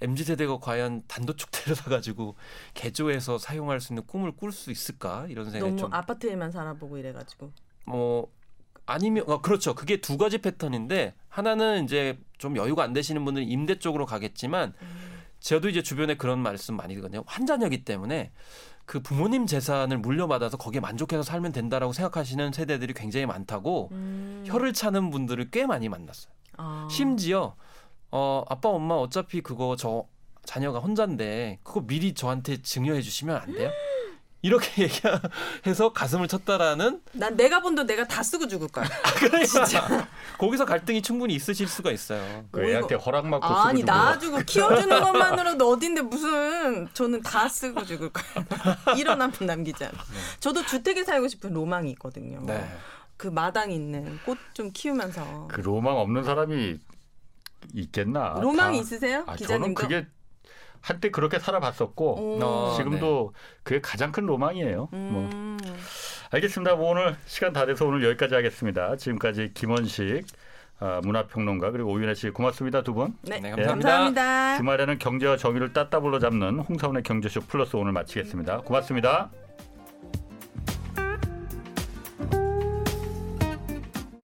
MZ 세대가 과연 단독주택을 사가지고 개조해서 사용할 수 있는 꿈을 꿀 수 있을까 이런 생각이 너무 좀 아파트에만 살아보고 이래가지고 뭐 아니면 어, 그렇죠 그게 두 가지 패턴인데 하나는 이제 좀 여유가 안 되시는 분들은 임대 쪽으로 가겠지만 음. 저도 이제 주변에 그런 말씀 많이 듣거든요 환자녀기 때문에 그 부모님 재산을 물려받아서 거기에 만족해서 살면 된다라고 생각하시는 세대들이 굉장히 많다고 음. 혀를 차는 분들을 꽤 많이 만났어요. 아. 심지어 어 아빠 엄마 어차피 그거 저 자녀가 혼자인데 그거 미리 저한테 증여해 주시면 안 돼요? 이렇게 얘기해서 가슴을 쳤다라는 난 내가 본 돈 내가 다 쓰고 죽을 거야. 아, 그러니까 진짜 거기서 갈등이 충분히 있으실 수가 있어요. 그 애한테 허락 받고 아니 낳아주고 키워주는 것만으로도 어딘데 무슨 저는 다 쓰고 죽을 거야. 이런 남편 남기지 않아. 네. 저도 주택에 살고 싶은 로망이 있거든요. 네. 그 마당 있는 꽃 좀 키우면서 그 로망 없는 사람이 있겠나? 로망이 다. 있으세요? 아, 기자님도? 저는 그게 한때 그렇게 살아봤었고 어, 지금도 네. 그게 가장 큰 로망이에요. 뭐. 음. 뭐 알겠습니다. 뭐 오늘 시간 다 돼서 오늘 여기까지 하겠습니다. 지금까지 김원식 어, 문화평론가 그리고 오윤혜 씨 고맙습니다 두 분. 네, 네 감사합니다. 감사합니다. 주말에는 경제와 정의를 따따블로 잡는 홍사원의 경제쇼 플러스 오늘 마치겠습니다. 고맙습니다.